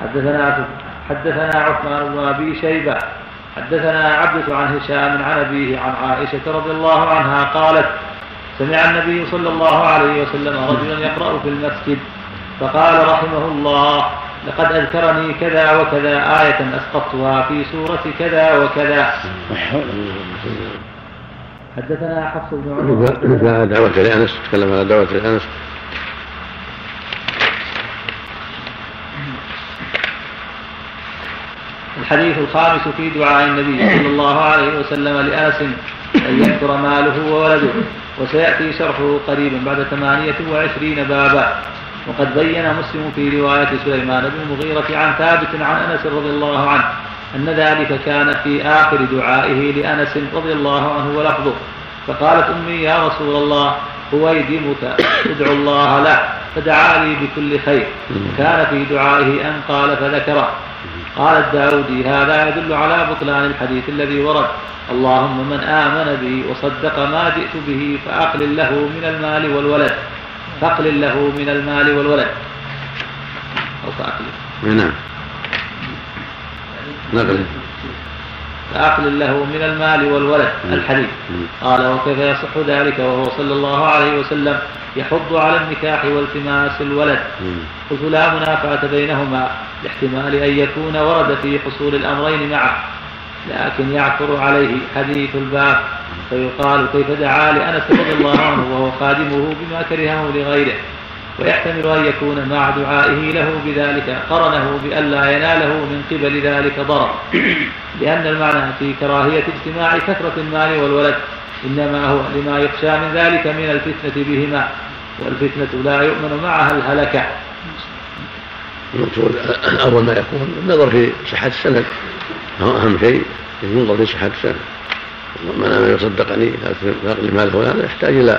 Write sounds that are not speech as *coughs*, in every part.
حدثنا حدثنا عثمان بن أبي شيبة حدثنا عبدة عن هشام عن أبيه عن عائشة رضي الله عنها قالت سمع النبي صلى الله عليه وسلم رجلا يقرأ في المسجد فقال رحمه الله لقد أذكرني كذا وكذا آية أسقطتها في سورة كذا وكذا. حدثنا حفص بن عمر. دعوة لأنس تكلم على دعوة لأنس الحديث الخامس في دعاء النبي صلى الله عليه وسلم لأنس أن يكثر ماله وولده وسيأتي شرحه قريبا بعد ثمانية وعشرين بابا. وقد بين مسلم في رواية سليمان بن المغيرة عن ثابت عن أنس رضي الله عنه أن ذلك كان في آخر دعائه لأنس رضي الله عنه ولفظه. فقالت أمي يا رسول الله هويدمك ادعو الله له فدعا لي بكل خير. كان في دعائه أن قال فذكره. قال الداودي هذا يدل على بطلان الحديث الذي ورد اللهم من آمن بي وصدق ما جئت به فأقلل له من المال والولد. فأقلل له من المال والولد. أو فأقلل. نعم. نقل فأقلل له من المال والولد الحديث. قال وكيف يصح ذلك وهو صلى الله عليه وسلم يحض على النكاح والتماس الولد؟ قلت لا منافعة بينهما لاحتمال أن يكون ورد في حصول الأمرين معه لكن يعثر عليه حديث الباب فيقال كيف دعا لأنس رضي الله عنه وهو خادمه بما كرهه لغيره؟ ويحتمل أن يكون مع دعائه له بذلك قرنه بألا يناله من قبل ذلك ضرر. لأن المعنى في كراهية اجتماع كثرة المال والولد إنما هو لما يخشى من ذلك من الفتنة بهما والفتنة لا يؤمن معها الهلكة المقصود أول ما يكون النظر في صحة السند. أهم شيء ينظر في صحة السند. من لم يصدقني فاقل ماله هذا يحتاج إلى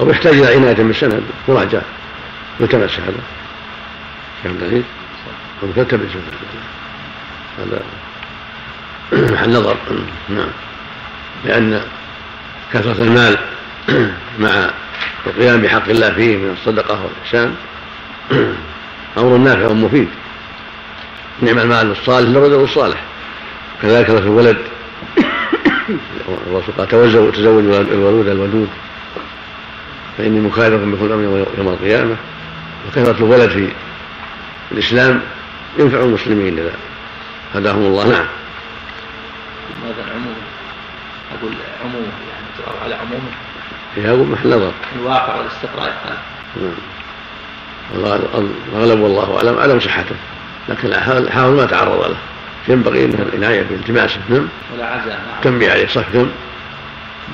أو يحتاج إلى عناية بالسند مراجعة. يلتمس هذا. علي؟ أو تلتمس هذا محل نظر. نعم. لأن كثرة المال مع القيام بحق الله فيه من الصدقة والإحسان أمر نافع ومفيد. نعم المال الصالح للرجل الصالح كذلك في الولد. الرسول قال تزوجوا تزوج الولود الودود فإني مخالف بكل أمر يوم القيامة. وكثرة الولد في الإسلام ينفع المسلمين إذا هداهم الله. نعم. ماذا العموم؟ أقول عموم يعني ترى على عمومه. هي أقول محل نظر. الواقع والاستقراء نعم. الغلب والله أعلم عدم صحته. لكن الحافظ ما تعرض له. ينبغي من العناية بالتماسه نعم. ولا عزاء تنبي عليه صح كم؟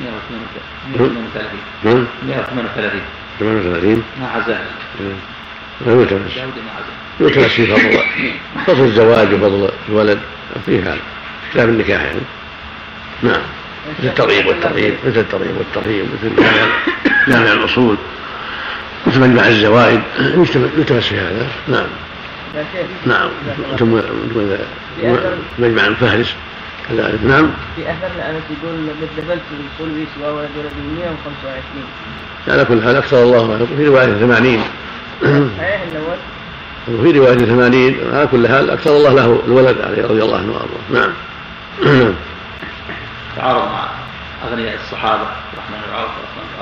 138 نعم. 138 38 مع عزاء. لا يلتمس يلتمس في فضل فضل الزواج وفضل الولد. في هذا. كتاب النكاح يعني. نعم. مثل الترغيب والترهيب مثل الترغيب والترهيب مثل جامع الأصول. مثل مجمع الزوائد يلتمس في هذا. نعم. نعم. ثم مجمع الفهرس. كذلك نعم. في اثر انس يقول مثل بالقلب سوى ولد ولد 125 على كل حال أكثر الله في رواية 80 صحيح الأول وفي رواية 80 على كل حال أكثر الله له الولد عليه رضي الله عنه وأرضاه. نعم. *clears throat* تعارض مع أغنياء الصحابة الرحمن بن عوف والرحمن بن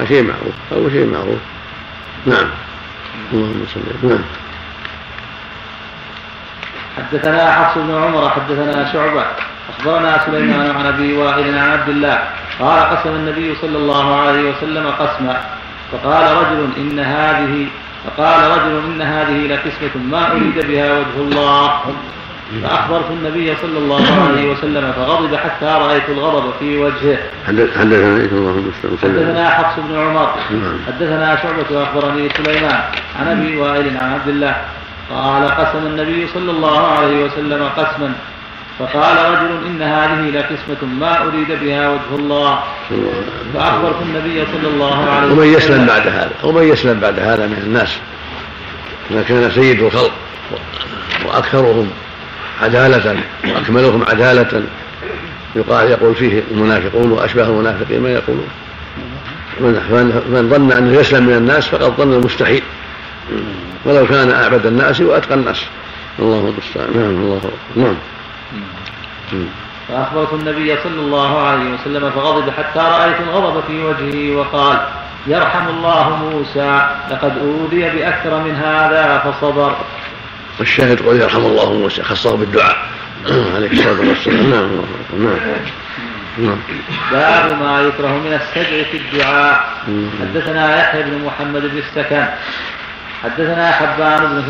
عفان شيء معروف هو شيء معروف. نعم. اللهم صل نعم. حدثنا حفص بن عمر حدثنا شعبة. أخبرنا سليمان عن أبي وائل عن عبد الله. قال قسم النبي صلى الله عليه وسلم قسما. فقال رجل إن هذه فقال رجل إن هذه لقسمة ما أريد بها وجه الله. فأخبرت النبي صلى الله عليه وسلم فغضب حتى رأيت الغضب في وجهه. حدثنا اللهم حدثنا حفص بن عمر. نعم. حدثنا شعبة أخبرني سليمان عن أبي وائل عن عبد الله. قال قسم النبي صلى الله عليه وسلم قسما فقال رجل إن هذه لقسمة ما أريد بها وجه الله. فأخبرت النبي صلى الله عليه وسلم. ومن يسلم بعد هذا؟ ومن يسلم بعد هذا من الناس؟ إذا كان سيد الخلق وأكثرهم عدالة وأكملهم عدالة يقال يقول فيه المنافقون وأشباه المنافقين ما يقولون؟ من ظن أنه يسلم من الناس فقد ظن المستحيل. ولو كان أعبد الناس وأتقى الناس. الله المستعان. نعم الله. نعم. فأخبرت النبي صلى الله عليه وسلم فغضب حتى رأيت الغضب في وجهه وقال يرحم الله موسى لقد أوذي بأكثر من هذا فصبر. والشاهد قول يرحم الله موسى. خصه بالدعاء. *clears throat* عليه الصلاة والسلام. نعم نعم نعم. باب ما يكره من السجع في الدعاء. حدثنا يحيى بن محمد بن السكن. حدثنا حبان بن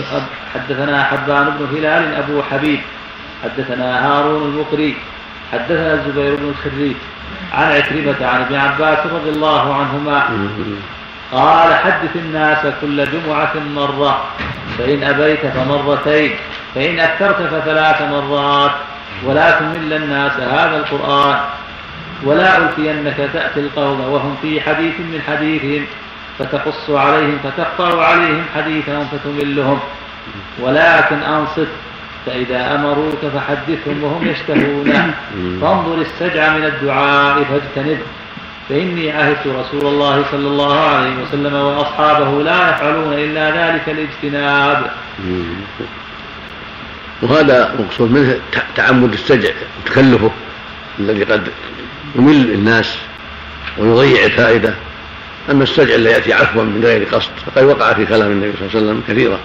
حدثنا حبان بن هلال أبو حبيب. حدثنا هارون المقري حدثنا الزبير بن الخريج عن عكرمة عن ابن عباس رضي الله عنهما قال حدث الناس كل جمعة مرة فإن أبيت فمرتين فإن أكثرت فثلاث مرات ولا تمل الناس هذا القرآن ولا ألفينك تأتي القوم وهم في حديث من حديثهم فتقص عليهم فتقطع عليهم حديثهم فتملهم ولكن أنصت فإذا أمروك فحدثهم وهم يشتهونه فانظر السجع من الدعاء فاجتنبه فإني عهدت رسول الله صلى الله عليه وسلم وأصحابه لا يفعلون إلا ذلك الاجتناب. وهذا مقصود منه تعمد السجع وتكلفه الذي قد يمل الناس ويضيع الفائدة أما السجع الذي يأتي عفوا من غير قصد فقد وقع في كلام النبي صلى الله عليه وسلم كثيرا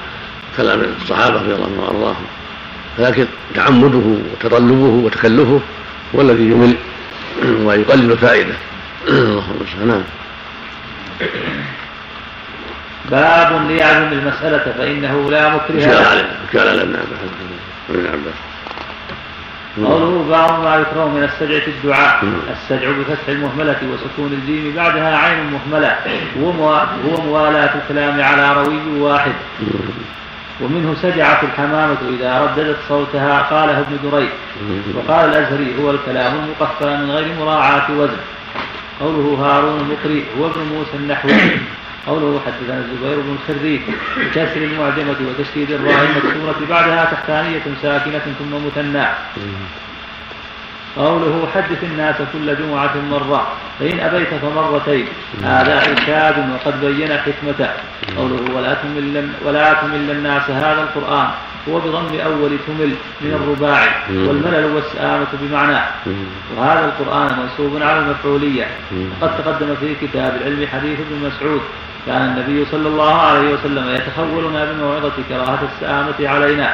كلام الصحابة رضي الله عنهم. وأرضاهم لكن تعمده وتطلبه وتكلفه هو الذي يمل ويقلل الفائدة. اللهم نعم باب ليعلم المسألة فإنه لا مكره على ابن عباس قوله بعض ما يكره من السجع في الدعاء. السجع بفتح المهملة وسكون الجيم. بعدها عين مهملة. هو موالاة الكلام على روي واحد. ومنه سجعت الحمامة إذا رددت صوتها قاله ابن دريد. وقال الأزهري هو الكلام المقفى من غير مراعاة وزن. قوله هارون المقري هو ابن موسى النحوي. قوله حدثنا الزبير بن الخريف بكسر المعجمة وتشديد الراء المكسورة بعدها تحتانية ساكنة ثم مثنى قوله حدث الناس كل جمعة مرة فإن أبيت فمرتين. هذا إرشاد وقد بين حكمته. قوله ولا تمل ولا تمل الناس هذا القرآن. هو بضم أول تمل من الرباعي والملل والسآمة بمعناه وهذا القرآن منصوب على المفعولية. وقد تقدم في كتاب العلم حديث ابن مسعود. كان النبي صلى الله عليه وسلم يتخولنا بموعظة كراهة السآمة علينا.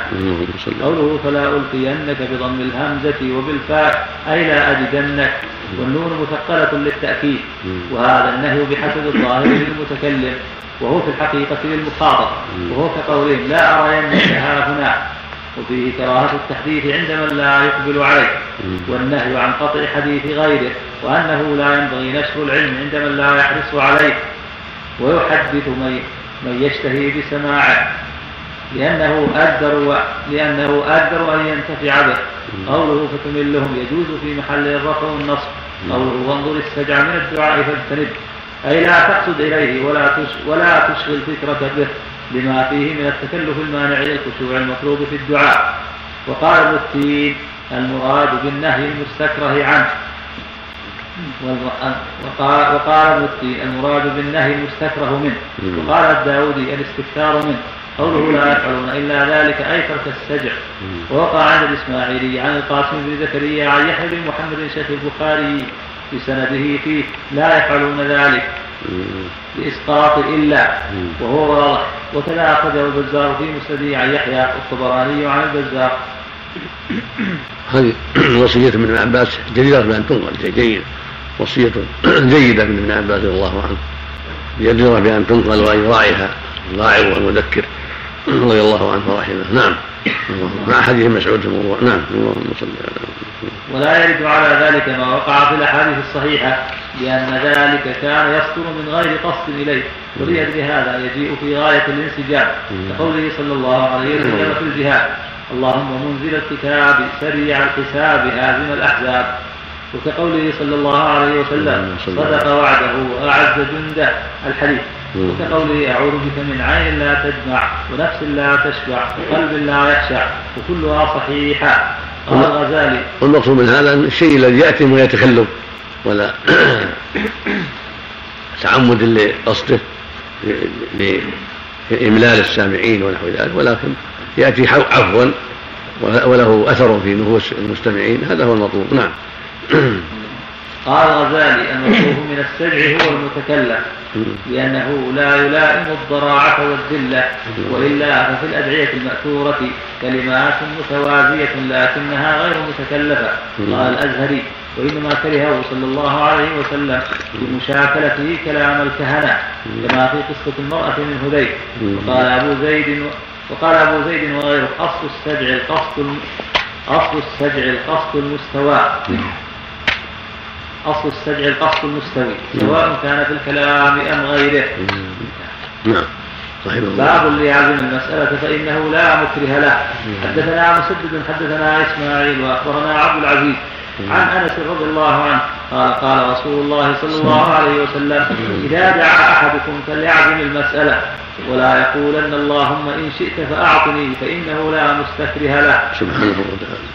قوله فلا ألقينك بضم الهمزة وبالفاء أي لا أجدنك. والنون مثقلة للتأكيد. وهذا النهي بحسب الظاهر للمتكلم. وهو في الحقيقة للمخاطب. وهو كقولهم لا أرينك ها هنا. وفيه كراهة التحديث عند من لا يقبل عليه. والنهي عن قطع حديث غيره. وأنه لا ينبغي نشر العلم عند من لا يحرص عليه. ويحدث من من يشتهي بسماعه لأنه أقدر لأنه أقدر أن ينتفع به. قوله فتملهم يجوز في محل الرفع والنصب. قوله وانظر السجع من الدعاء فاجتنب. أي لا تقصد إليه ولا ولا تشغل فكرك به لما فيه من التكلف المانع للخشوع المطلوب في الدعاء. وقال ابن التين المراد بالنهي المستكره عنه. وقال وقال التين المراد بالنهي المستكره منه. وقال الداودي الاستكثار منه. قوله لا يفعلون إلا ذلك أي ترك السجع. ووقع عند الإسماعيلي عن القاسم بن زكريا عن يحيى بن محمد شيخ البخاري بسنده فيه لا يفعلون ذلك. بإسقاط إلا. وهو واضح. وكذا أخرجه البزار في مسنده عن يحيى والطبراني عن البزار. هذه *coughs* وصية من ابن عباس جديرة بأن تنقل جيد وصية *clears throat* جيدة من ابن عباس رضي الله عنه. جديرة بأن تنقل وأن يراعيها الراعي والمذكر *clears throat* رضي الله عنه ورحمه. نعم. مع حديث مسعود في الموضوع نعم. اللهم صل على ولا يرد على ذلك ما وقع في الأحاديث الصحيحة لأن ذلك كان يصدر من غير قصد إليه. ولأجل هذا يجيء في غاية الانسجام. كقوله صلى الله عليه وسلم في الجهاد اللهم منزل الكتاب سريع الحساب هازم الأحزاب. وكقوله صلى الله عليه وسلم صدق وعده وأعز جنده الحديث. وكقوله أعوذ بك من عين لا تدمع ونفس لا تشبع وقلب لا يخشع وكلها صحيحة. قال الغزالي. والمقصود من هذا الشيء الذي يأتي من غير تكلف ولا *clears throat* تعمد لقصده إملال السامعين ونحو ذلك ولكن يأتي عفوا وله أثر في نفوس المستمعين هذا هو المطلوب. نعم. *coughs* قال الغزالي المطلوب من السجع هو المتكلم لأنه لا يلائم الضراعة والذلة وإلا ففي الأدعية المأثورة كلمات متوازية لكنها غير متكلفة. قال الأزهري وإنما كرهه صلى الله عليه وسلم بمشاكلته كلام الكهنة كما في قصة المرأة من هذيل. وقال أبو زيد وقال أبو زيد وغيره أصل السجع القصد أصل السجع القصد المستوى. أصل السجع القصد المستوي سواء كان في الكلام أم غيره. نعم. باب ليعزم المسألة فإنه لا مكره له. حدثنا مسدد حدثنا إسماعيل وأخبرنا عبد العزيز عن أنس رضي الله عنه. قال قال رسول الله صلى الله عليه وسلم إذا دعا أحدكم فليعزم المسألة ولا يقولن اللهم إن شئت فأعطني فإنه لا مستكره له. سبحانه وتعالى.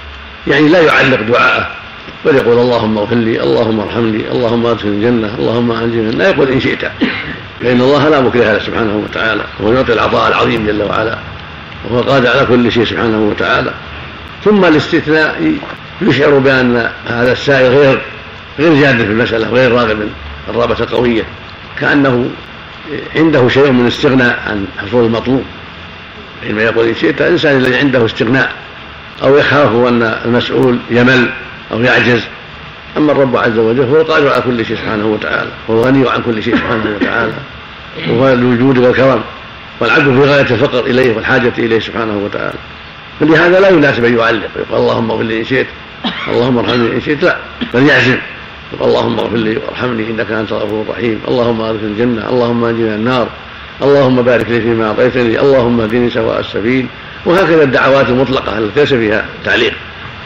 يعني لا يعلق دعاءه. بل يقول اللهم اغفر لي اللهم ارحمني اللهم ادخل الجنة اللهم انجني لا يقول إن شئت. فإن الله لا مكره له سبحانه وتعالى وهو يعطي العطاء العظيم جل وعلا وهو قادر على كل شيء سبحانه وتعالى. ثم الاستثناء يشعر بأن هذا السائل غير غير جاد في المسألة غير راغب الرغبه قويه كأنه عنده شيء من الاستغناء عن حصول المطلوب. حينما يقول إن شئت الإنسان الذي عنده استغناء أو يخاف أن المسؤول يمل أو يعجز. أما الرب عز وجل فهو القادر على كل شيء سبحانه وتعالى وهو الغني عن كل شيء سبحانه وتعالى وهو الوجود والكرم والعبد في غاية الفقر إليه والحاجة إليه سبحانه وتعالى. فلهذا لا يناسب أن يعلق يقول اللهم اغفر لي إن شئت اللهم ارحمني إن شئت لا بل يعزم. يقول اللهم اغفر لي وارحمني إنك أنت الغفور الرحيم. اللهم أدخل الجنة اللهم انجنا النار. اللهم بارك لي فيما أعطيتني اللهم اهدني سواء السبيل. وهكذا الدعوات المطلقة التي ليس فيها تعليق.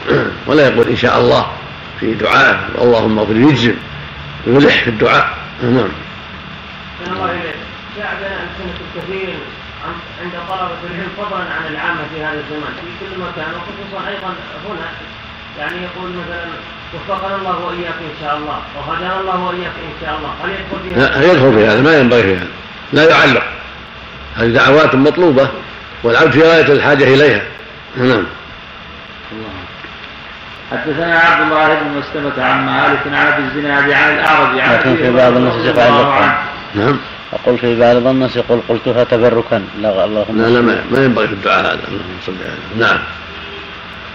*clears throat* ولا يقول إن شاء الله في دعائه اللهم اغفر يجزم يلح في الدعاء. نعم. الله اليك بعدنا امكنه كثير عند طلبة العلم فضلا عن العامة في هذا الزمان. في كل مكان وخصوصا أيضا هنا يعني يقول مثلا وفقنا الله وإياك إن شاء الله وهدانا الله وإياك إن شاء الله. هل يدخل في هذا؟ لا يدخل في هذا؟ ما ينبغي في هذا. لا يعلق. هذه دعوات مطلوبة والعبد في غاية الحاجة إليها. نعم. حدثنا عبد الله بن مسلمة عن مالك عن أبي الزناد عن الأعرج عن لكن في بعض الناس يقول نعم. أقول في بعض الناس يقول قلتها تبركا لا اللهم لا لا ما, ينبغي في الدعاء هذا. اللهم صل نعم.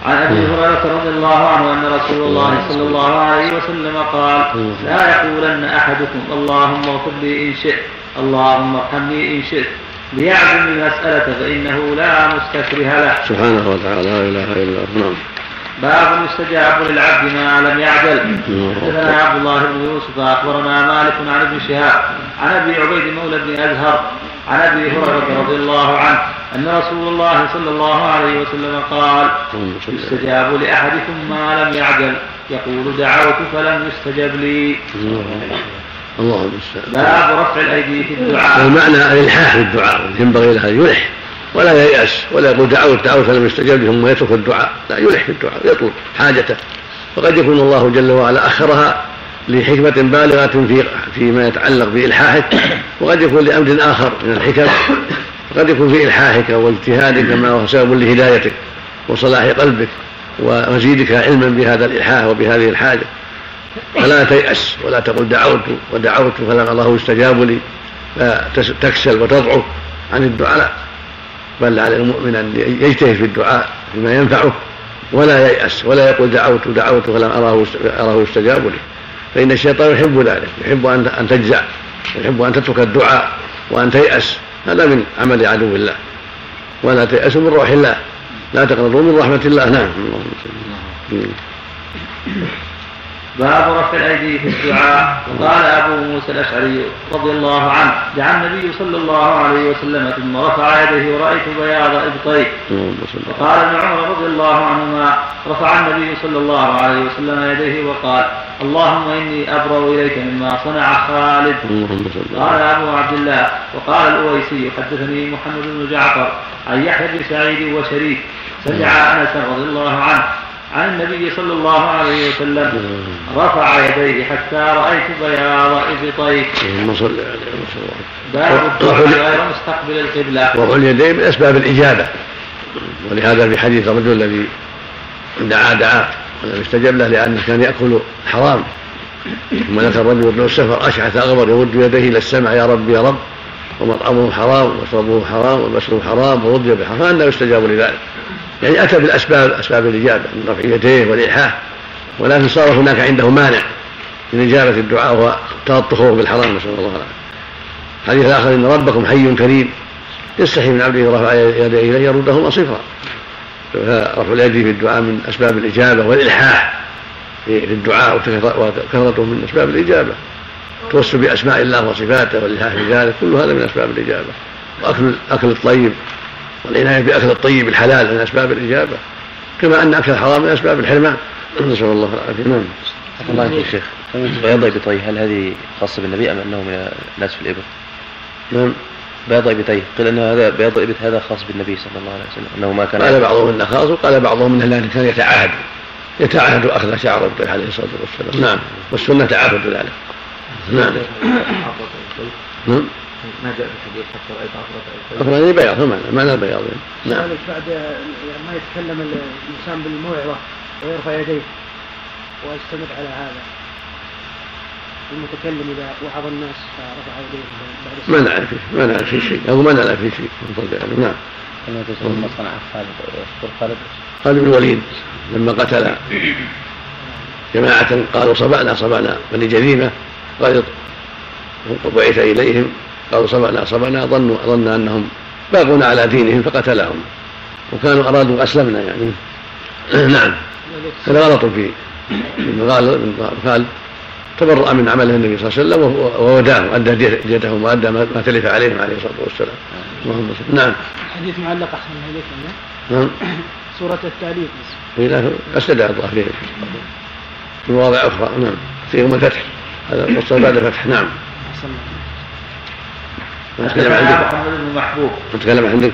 عن أبي هريرة رضي الله عنه أن رسول الله صلى الله عليه وسلم قال لا يقولن أحدكم اللهم اغفر لي إن شئت اللهم ارحمني إن شئت ليعزم المسألة فإنه لا مستكره له. سبحانه وتعالى لا إله إلا الله نعم. باب يستجاب للعبد ما لم يعدل حدثنا عبد الله بن يوسف أخبرنا مالك عن ابن شهاب عن أبي عبيد مولى بن أزهر عن أبي هريرة رضي الله عنه أن رسول الله صلى الله عليه وسلم قال يستجاب لأحدكم ما لم يعدل يقول دعوت فلم يستجب لي. الله المستعان. باب رفع الأيدي في الدعاء. المعنى الإلحاح في الدعاء ينبغي له أن يلح. ولا ييأس ولا يقول دعوت دعوت فلم يستجب ثم يترك الدعاء. لا يلح في الدعاء يطلب حاجته. وقد يكون الله جل وعلا أخرها لحكمة بالغة في فيما يتعلق بإلحاحك وقد يكون لأمر آخر من الحكم وقد يكون في إلحاحك واجتهادك ما هو سبب لهدايتك وصلاح قلبك ومزيدك علما بهذا الإلحاح وبهذه الحاجة. فلا تيأس ولا تقل دعوت ودعوت فلم الله استجاب لي فتكسل وتضعف عن الدعاء. بل على المؤمن أن يجتهد في الدعاء فيما ينفعه ولا ييأس ولا يقول دعوت دعوت فلم أراه أراه يستجاب لي. فإن الشيطان يحب ذلك يحب أن تجزع يحب أن تترك الدعاء وأن تيأس. هذا من عمل عدو الله. ولا تيأسوا من روح الله. لا تقنطوا من رحمة الله. نعم. اللهم باب رفع الايدي في الدعاء. وقال أبو موسى الأشعري رضي الله عنه دعا النبي صلى الله عليه وسلم ثم رفع يديه ورأيت بياض إبطيه. وقال ابن عمر رضي الله عنهما رفع النبي صلى الله عليه وسلم يديه وقال اللهم إني أبرأ إليك مما صنع خالد. قال أبو عبد الله وقال الأويسي حدثني محمد بن جعفر عن يحيى بن سعيد وشريك سمع أنس رضي الله عنه عن النبي صلى الله عليه وسلم. رفع يديه حتى رأيت بياض إبطيه اللهم صل عليه وسلم باب الدعاء غير مستقبل القبلة. رفع اليدين من أسباب الإجابة. ولهذا في حديث الرجل الذي دعا دعا ولم يستجب له لأنه كان يأكل حرام. ثم ذكر الرجل ابن السفر أشعث أغبر يرد يديه إلى السماء يا رب يا رب. ومطعمه حرام ومشربه حرام ومسره حرام ورد بحرام. فإنه يستجاب لذلك. يعني أتى بالأسباب أسباب الإجابة من رفع يديه والالحاح ولكن صار هناك عنده مانع من إجابة الدعاء التلطخ بالحرام نسأل الله العافية. حديث اخر إن ربكم حي كريم يستحي من عبده رفع يديه إليه يردهما صفرا. فرفع اليد في الدعاء من أسباب الإجابة والإلحاح في الدعاء وكثرته من أسباب الإجابة. التوسل بأسماء الله وصفاته والإلحاح في ذلك كل هذا من أسباب الإجابة. واكل أكل الطيب والعنايه باكل الطيب الحلال من أسباب الإجابة كما أن أكل الحرام من أسباب الحرمان. نسأل الله العافية. نعم. الله يا شيخ. بياض ابطيه هل هذه خاصة بالنبي أم أنه من الناس في الإبل؟ نعم. بياض ابطيه قيل ان هذا بياض الابط هذا خاص بالنبي صلى الله عليه وسلم أنه ما كان قال بعضهم إنه خاص وقال بعضهم إنه لا كان يتعاهد. يتعاهد اخذ شعر ابطيه عليه الصلاة والسلام. نعم. والسنة تعاهد ذلك نعم. نعم. ما جاء في الحديث حتى رأيت عفرة أفراني بياض هو معنى معنى البياض نعم. بعد ما يتكلم الإنسان بالموعظة ويرفع يديه ويستمر على هذا. المتكلم إذا وعظ الناس فرفع يديه بعد ما. نعرف ما نعرف فيه شيء. أو ما نعرف فيه شيء. من فضل الله. نعم. كلمة تسأل ما صنع خالد يذكر خالد. خالد بن الوليد لما قتل جماعة قالوا صبعنا صبعنا بني جذيمة قال وبعث إليهم. قالوا صبعنا صبعنا ظنوا ظن أنهم باقون على دينهم فقتلهم وكانوا أرادوا أسلمنا يعني. *clears throat* نعم. هذا غلط في ابن خالد تبرأ من عمله النبي صلى الله عليه وسلم ووداه أدى ديتهم وأدى ما تلف عليهم عليه الصلاة والسلام. اللهم صل نعم. حديث معلق أحسن من هذيك نعم. *clears throat* سورة التعليق. إلى أستدعى الله فيه في مواضع أخرى. نعم. في يوم الفتح. هذا بعد الفتح. نعم. أحسن. نتكلم عندك محمد بن محبوب. نتكلم عندك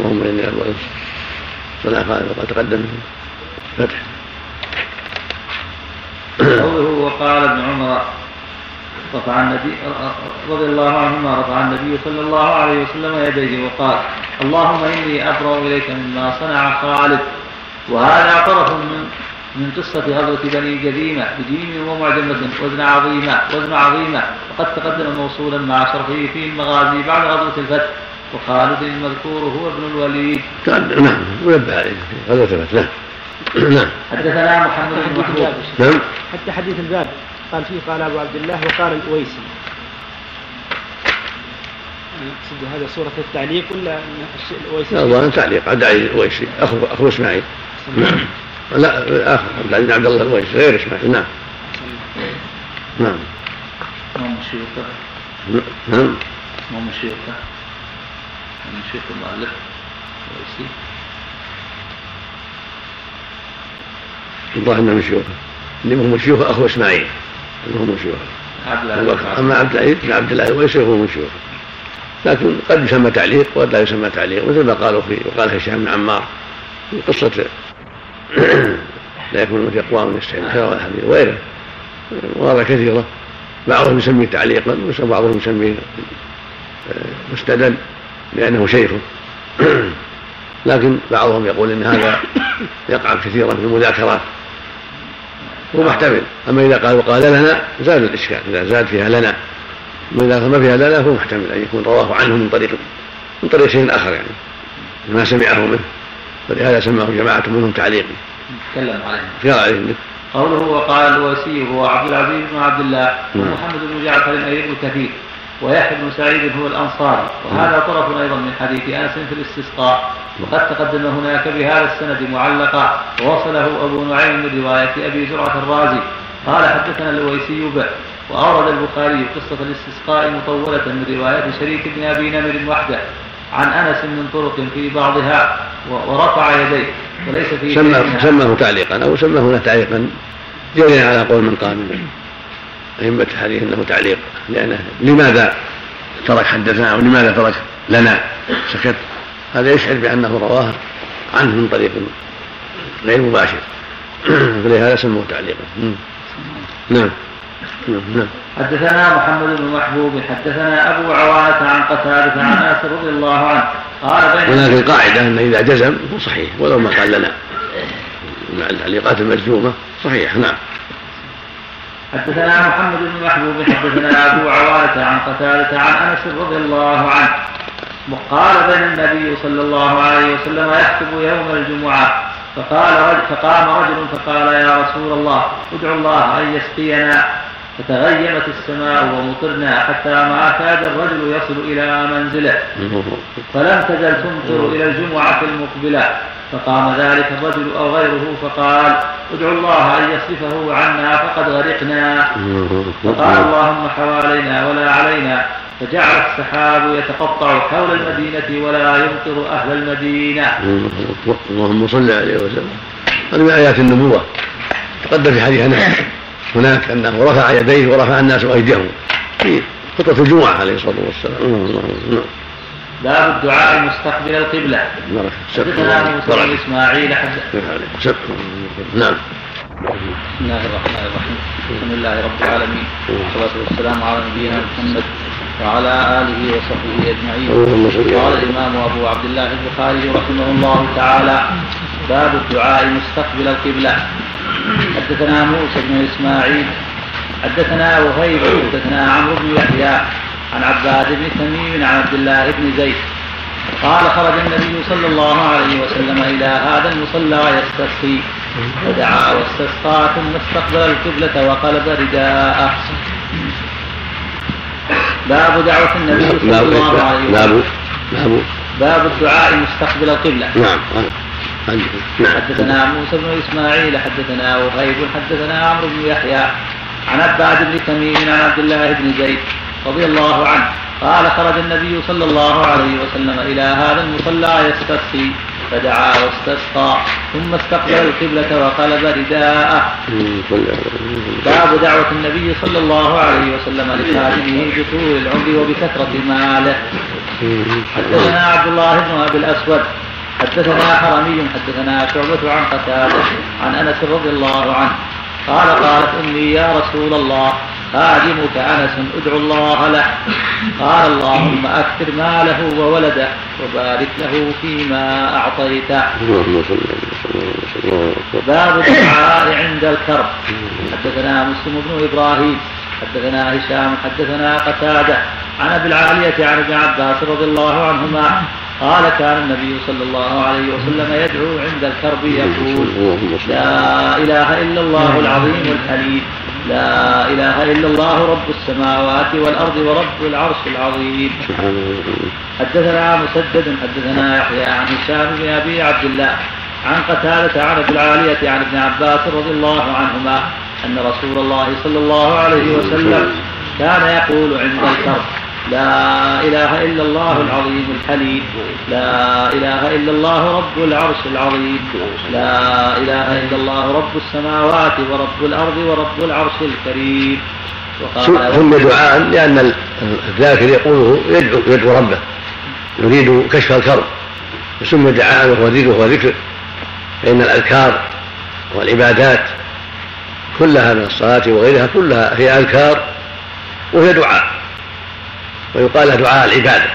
اللهم إني أبغى صنع خالد وقد تقدم. الفتح قوله وقال ابن عمر رفع النبي رضي الله عنهما رفع النبي صلى الله عليه وسلم يديه وقال اللهم إني أبرأ إليك مما صنع خالد وهذا طرف من من قصة غزوة بني جذيمة بجيم ومعجمة وزن عظيمة وزن عظيمة. وقد تقدم موصولا مع شرحه في المغازي بعد غزوة الفتح وخالد المذكور هو ابن الوليد. نعم منبه عليه في غزوة الفتح. نعم. *clears throat* نعم. حدثنا محمد بن حديث محمود. الباب. نعم. حتى حديث الباب. قال فيه قال أبو عبد الله وقال الأويسي. يقصد هذا سورة التعليق ولا الأويسي؟ لا تعليق. الويسي اخو اخو اسماعيل نعم لا اخر عبد العزيز بن عبد الله الويسي غير اسماعيل نعم. نعم. اسمه شيوخه نعم اسمه شيوخه من شيوخ المؤلف الرئيسي الظاهر انه من شيوخه انما هم شيوخ أخو إسماعيل. إنهم من شيوخه عبد. أما عبد العزيز بن عبد الله الويسي هو من شيوخه. لكن قد يسمى تعليق وقد لا يسمى تعليق مثل ما قالوا في وقال هشام بن عمار في قصة لا يكون في اقوام يستحيل الخير الحديث وغيره. مواضع كثيرة. بعضهم يسميه تعليقا وبعضهم يسميه آه، مسندا لأنه شيخه *clears throat* لكن بعضهم يقول إن هذا يقع كثيرا في المذاكرات. هو محتمل. أما إذا قال وقال لنا زاد الإشكال. إذا زاد فيها لنا. أما إذا ما فيها لنا فهو محتمل. أن يكون رواه عنه من طريق من طريق شيء آخر يعني. ما سمعه منه. ولهذا سماه جماعة منهم تعليقا تكلم عليه قال عليه النبي قوله وقال الوسي هو عبد العزيز بن عبد الله نعم. ومحمد بن جعفر اي بن كثير ويحيى بن سعيد هو الأنصاري. وهذا طرف أيضا من حديث أنس في الاستسقاء. وقد تقدم هناك بهذا السند معلقا ووصله أبو نعيم من رواية أبي زرعة الرازي. قال حدثنا الويسي به وأورد البخاري قصة الاستسقاء مطولة من رواية شريك بن أبي نمر وحده. عن أنس من طرق في بعضها ورفع يديه. وليس في سماه شيء سماه تعليقا أو سماه هنا تعليقا. جريا على قول من قال أئمة الحديث أنه تعليق. لأنه لماذا ترك حدثنا ولماذا ترك لنا؟ سكت هذا يشعر بأنه رواه عنه من طريق غير مباشر. *clears throat* فلهذا سموه تعليقا. نعم. نعم. حدثنا محمد بن محبوب حدثنا أبو عوانة عن قتادة عن انس رضي الله عنه. قال بين ولكن القاعدة أن إذا جزم هو صحيح ولو ما قال لنا. مع التعليقات المجزومة صحيح نعم. حدثنا محمد بن محبوب حدثنا أبو عوانة عن قتادة عن انس رضي الله عنه. قال بين النبي صلى الله عليه وسلم يخطب يوم الجمعة. فقال فقام رجل فقال يا رسول الله ادعو الله أن يسقينا. فتغيمت السماء ومطرنا حتى ما كاد الرجل يصل إلى منزله. فلم تزل تمطر إلى الجمعة المقبلة. فقام ذلك الرجل أو غيره فقال ادعو الله أن يصرفه عنا فقد غرقنا. فقال اللهم حوالينا ولا علينا. فجعل السحاب يتقطع حول المدينة ولا يمطر أهل المدينة. اللهم صل عليه وسلم. هذه من آيات النبوة. تقدم في حديث أنس. هناك أنه رفع يديه ورفع الناس أيديهم. في خطبة الجمعة عليه الصلاة والسلام. نعم باب الدعاء مستقبل القبلة. حدثنا موسى بن إسماعيل نعم بسم الله الرحمن الرحيم. الحمد لله رب العالمين. والصلاة والسلام على نبينا محمد وعلى آله وصحبه أجمعين. قال الإمام أبو عبد الله البخاري رحمه الله تعالى باب الدعاء مستقبل القبلة. حدثنا موسى بن إسماعيل حدثنا وهيب حدثنا عمرو بن يحيى عن عباد بن تميم عن عبد الله بن زيد. قال خرج النبي صلى الله عليه وسلم إلى هذا المصلى يستسقي فدعا واستسقى ثم استقبل القبلة وقلب رداءه. باب دعوة النبي صلى الله عليه وسلم. باب باب الدعاء مستقبل القبلة. نعم حدثنا موسى بن إسماعيل حدثنا وهيب حدثنا عمرو بن يحيى عن عباد بن تميم عن عبد الله بن زيد رضي الله عنه قال خرج النبي صلى الله عليه وسلم إلى هذا المصلى يستسقي فدعا واستسقى ثم استقبل القبلة وقلب رداءه. باب دعوة النبي صلى الله عليه وسلم لخادمه بطول العمر وبكثرة ماله. حدثنا عبد الله بن أبي الأسود حدثنا حرمي حدثنا شعبة عن قتادة عن أنس رضي الله عنه. قال قالت أمي يا رسول الله خادمك أنس ادعو الله له. قال اللهم أكثر ماله وولده وبارك له فيما أعطيته. باب الدعاء عند الكرب. حدثنا مسلم بن إبراهيم حدثنا هشام حدثنا قتادة. عن أبي العالية عن ابن عباس رضي الله عنهما قال كان النبي صلى الله عليه وسلم يدعو عند الكرب يقول لا إله إلا الله العظيم الحليم. لا إله إلا الله رب السماوات والأرض ورب العرش العظيم. حدثنا مسدد حدثنا يحيى عن هشام بن أبي عبد الله عن قتادة عن أبي العالية عن ابن عباس رضي الله عنهما أن رسول الله صلى الله عليه وسلم كان يقول عند الكرب. لا إله إلا الله العظيم الحليم لا إله إلا الله رب العرش العظيم. لا إله إلا الله رب السماوات ورب الأرض ورب العرش الكريم. ثم دعاء لأن الذاكر يقوله يدعو يدعو ربه. يريد كشف الكرب. وسمي دعاء وهو ذكر وهو ذكر. فإن الأذكار والعبادات كلها من الصلاة وغيرها كلها هي أذكار وهي دعاء. ويقال له دعاء العبادة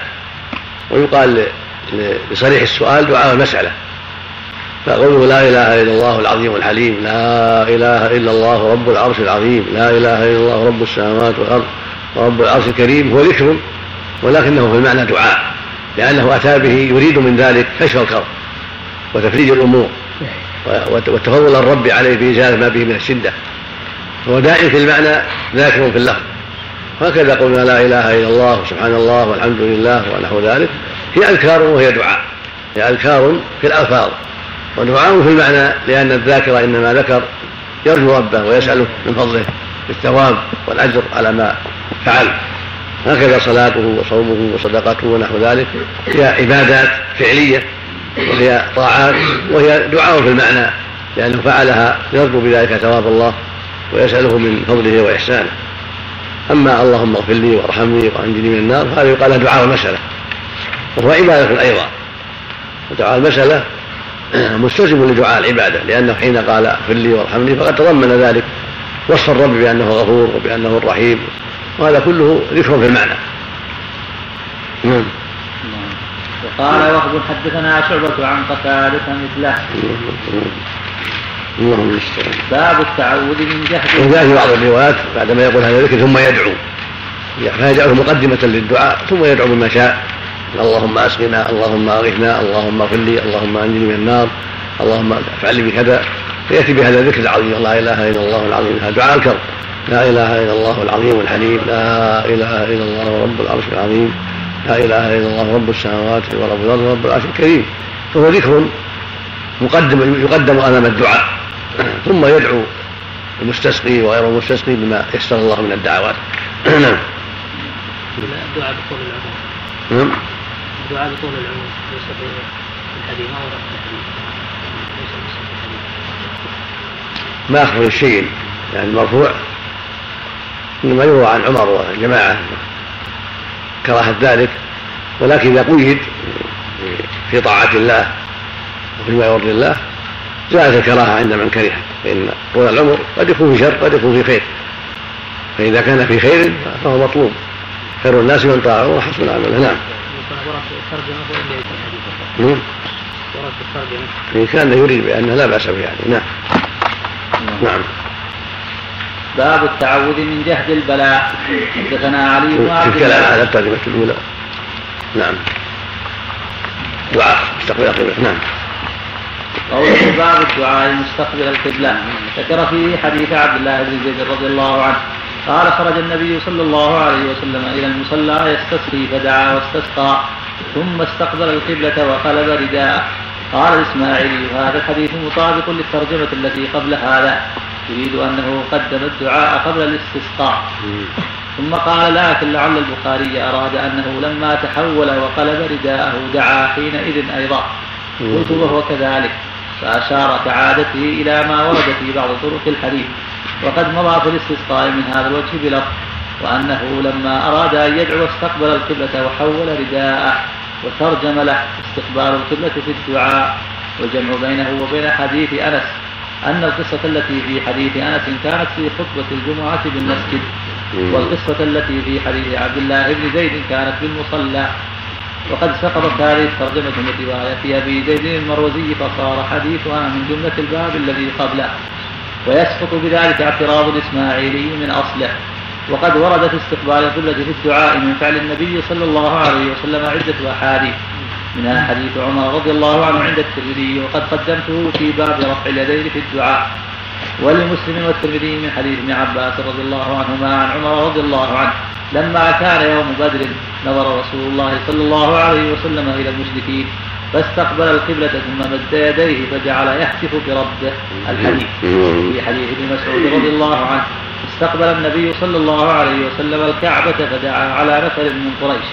ويقال لصريح السؤال دعاء المسألة. فقوله لا إله إلا الله العظيم الحليم لا إله إلا الله رب العرش العظيم لا إله إلا الله رب السماوات والأرض ورب العرش الكريم هو ذكر ولكنه في المعنى دعاء لأنه أتى به يريد من ذلك كشف الكرب وتفريج الأمور وتفضل الرب عليه بإزالة ما به من الشدة. هو دائم في المعنى ذاكر في اللفظ. هكذا قلنا لا إله إلا الله سبحان الله والحمد لله ونحو ذلك. هي أذكار وهي دعاء. هي أذكار في الألفاظ. ودعاء في المعنى لأن الذاكر إنما ذكر يرجو ربه ويساله من فضله بالثواب والأجر على ما فعل. هكذا صلاته وصومه وصدقته ونحو ذلك. هي عبادات فعلية وهي طاعات وهي دعاء في المعنى لأنه فعلها يرجو بذلك ثواب الله ويسأله من فضله وإحسانه. أما اللهم اغفر لي وارحمني وأنجني من النار فهذا يقال دعاء المسألة وهو عبادة أيضا. ودعاء المسألة مستلزم لدعاء العبادة لأنه حين قال اغفر لي وارحمني فقد تضمن ذلك وصف الرب بأنه غفور وبأنه الرحيم وهذا كله ذكر في المعنى. نعم. وقال وهب حدثنا شعبة عن قتادة مثله. اللهم المستعان باب التعوذ من جهد. وجاء في بعض الروايات بعدما يقول هذا الذكر ثم يدعو. فيجعله مقدمة للدعاء ثم يدعو بما شاء. اللهم أسقنا اللهم اغثنا اللهم اغفر لي اللهم أنجني من النار اللهم افعل لي بكذا فيأتي بهذا الذكر العظيم. لا إله إلا الله العظيم. هذا دعاء الكرب لا إله إلا الله العظيم الحليم. لا إله إلا الله رب العرش العظيم. لا إله إلا الله رب السماوات ورب الأرض ورب العرش الكريم. فهو ذكر مقدم يقدم أمام الدعاء. ثم يدعو المستسقي وغير المستسقي بما يسر الله من الدعوات. *clears throat* نعم. الدعاء بطول العمر نعم. الدعاء بطول العمر ليس ما ورد ما أخبر شيء يعني المرفوع إنما يروى عن عمر وجماعة كراهة ذلك. ولكن إذا قيد في طاعة الله وفيما يرضي الله زالت الكراهة عند من كرهه فإن طول العمر قد يكون في شر قد يكون في خير. فإذا كان في خير فهو مطلوب. خير الناس من طاعه وحسن عمله. نعم. ورد نعم. الترجمة إن كان يريد بأنه لا بأس به يعني نعم. نعم. باب التعوذ من جهد البلاء. حدثنا علي بن في عبد الكلام على الترجمة الأولى. نعم. دعاء. مستقبل القبلة نعم. قوله باب الدعاء مستقبل القبلة. ذكر فيه حديث عبد الله بن زيد رضي الله عنه قال خرج النبي صلى الله عليه وسلم إلى المصلى يستسقي فدعا واستسقى ثم استقبل القبلة وقلب رداءه قال الإسماعيلي هذا الحديث مطابق للترجمة التي قبل هذا. يريد أنه قدم الدعاء قبل الاستسقاء. ثم قال لكن لعل البخاري أراد أنه لما تحول وقلب رداءه دعا حينئذ أيضا. قلت وهو كذلك. فأشار كعادته إلى ما ورد في بعض طرق الحديث. وقد مضى في الاستسقاء من هذا الوجه بلفظ وأنه لما أراد أن يدعو استقبل القبلة وحول رداءه وترجم له استقبال القبلة في الدعاء. والجمع بينه وبين حديث أنس أن القصة التي في حديث أنس كانت في خطبة الجمعة بالمسجد والقصة التي في حديث عبد الله بن زيد كانت بالمصلى. وقد سقطت هذه الترجمة من رواية أبي زيد المروزي فصار حديثها من جملة الباب الذي قبله. ويسقط بذلك اعتراض الإسماعيلي من أصله. وقد ورد في استقبال القبلة في الدعاء من فعل النبي صلى الله عليه وسلم عدة أحاديث. منها حديث عمر رضي الله عنه عند الترمذي وقد قدمته في باب رفع اليدين في الدعاء. ولمسلم والترمذي من حديث ابن عباس رضي الله عنهما عن عمر رضي الله عنه لما كان يوم بدر نظر رسول الله صلى الله عليه وسلم إلى المشركين فاستقبل القبلة ثم مد يديه فجعل يهتف بربه الحديث. في حديث ابن مسعود رضي الله عنه استقبل النبي صلى الله عليه وسلم الكعبة فدعا على نفر من قريش.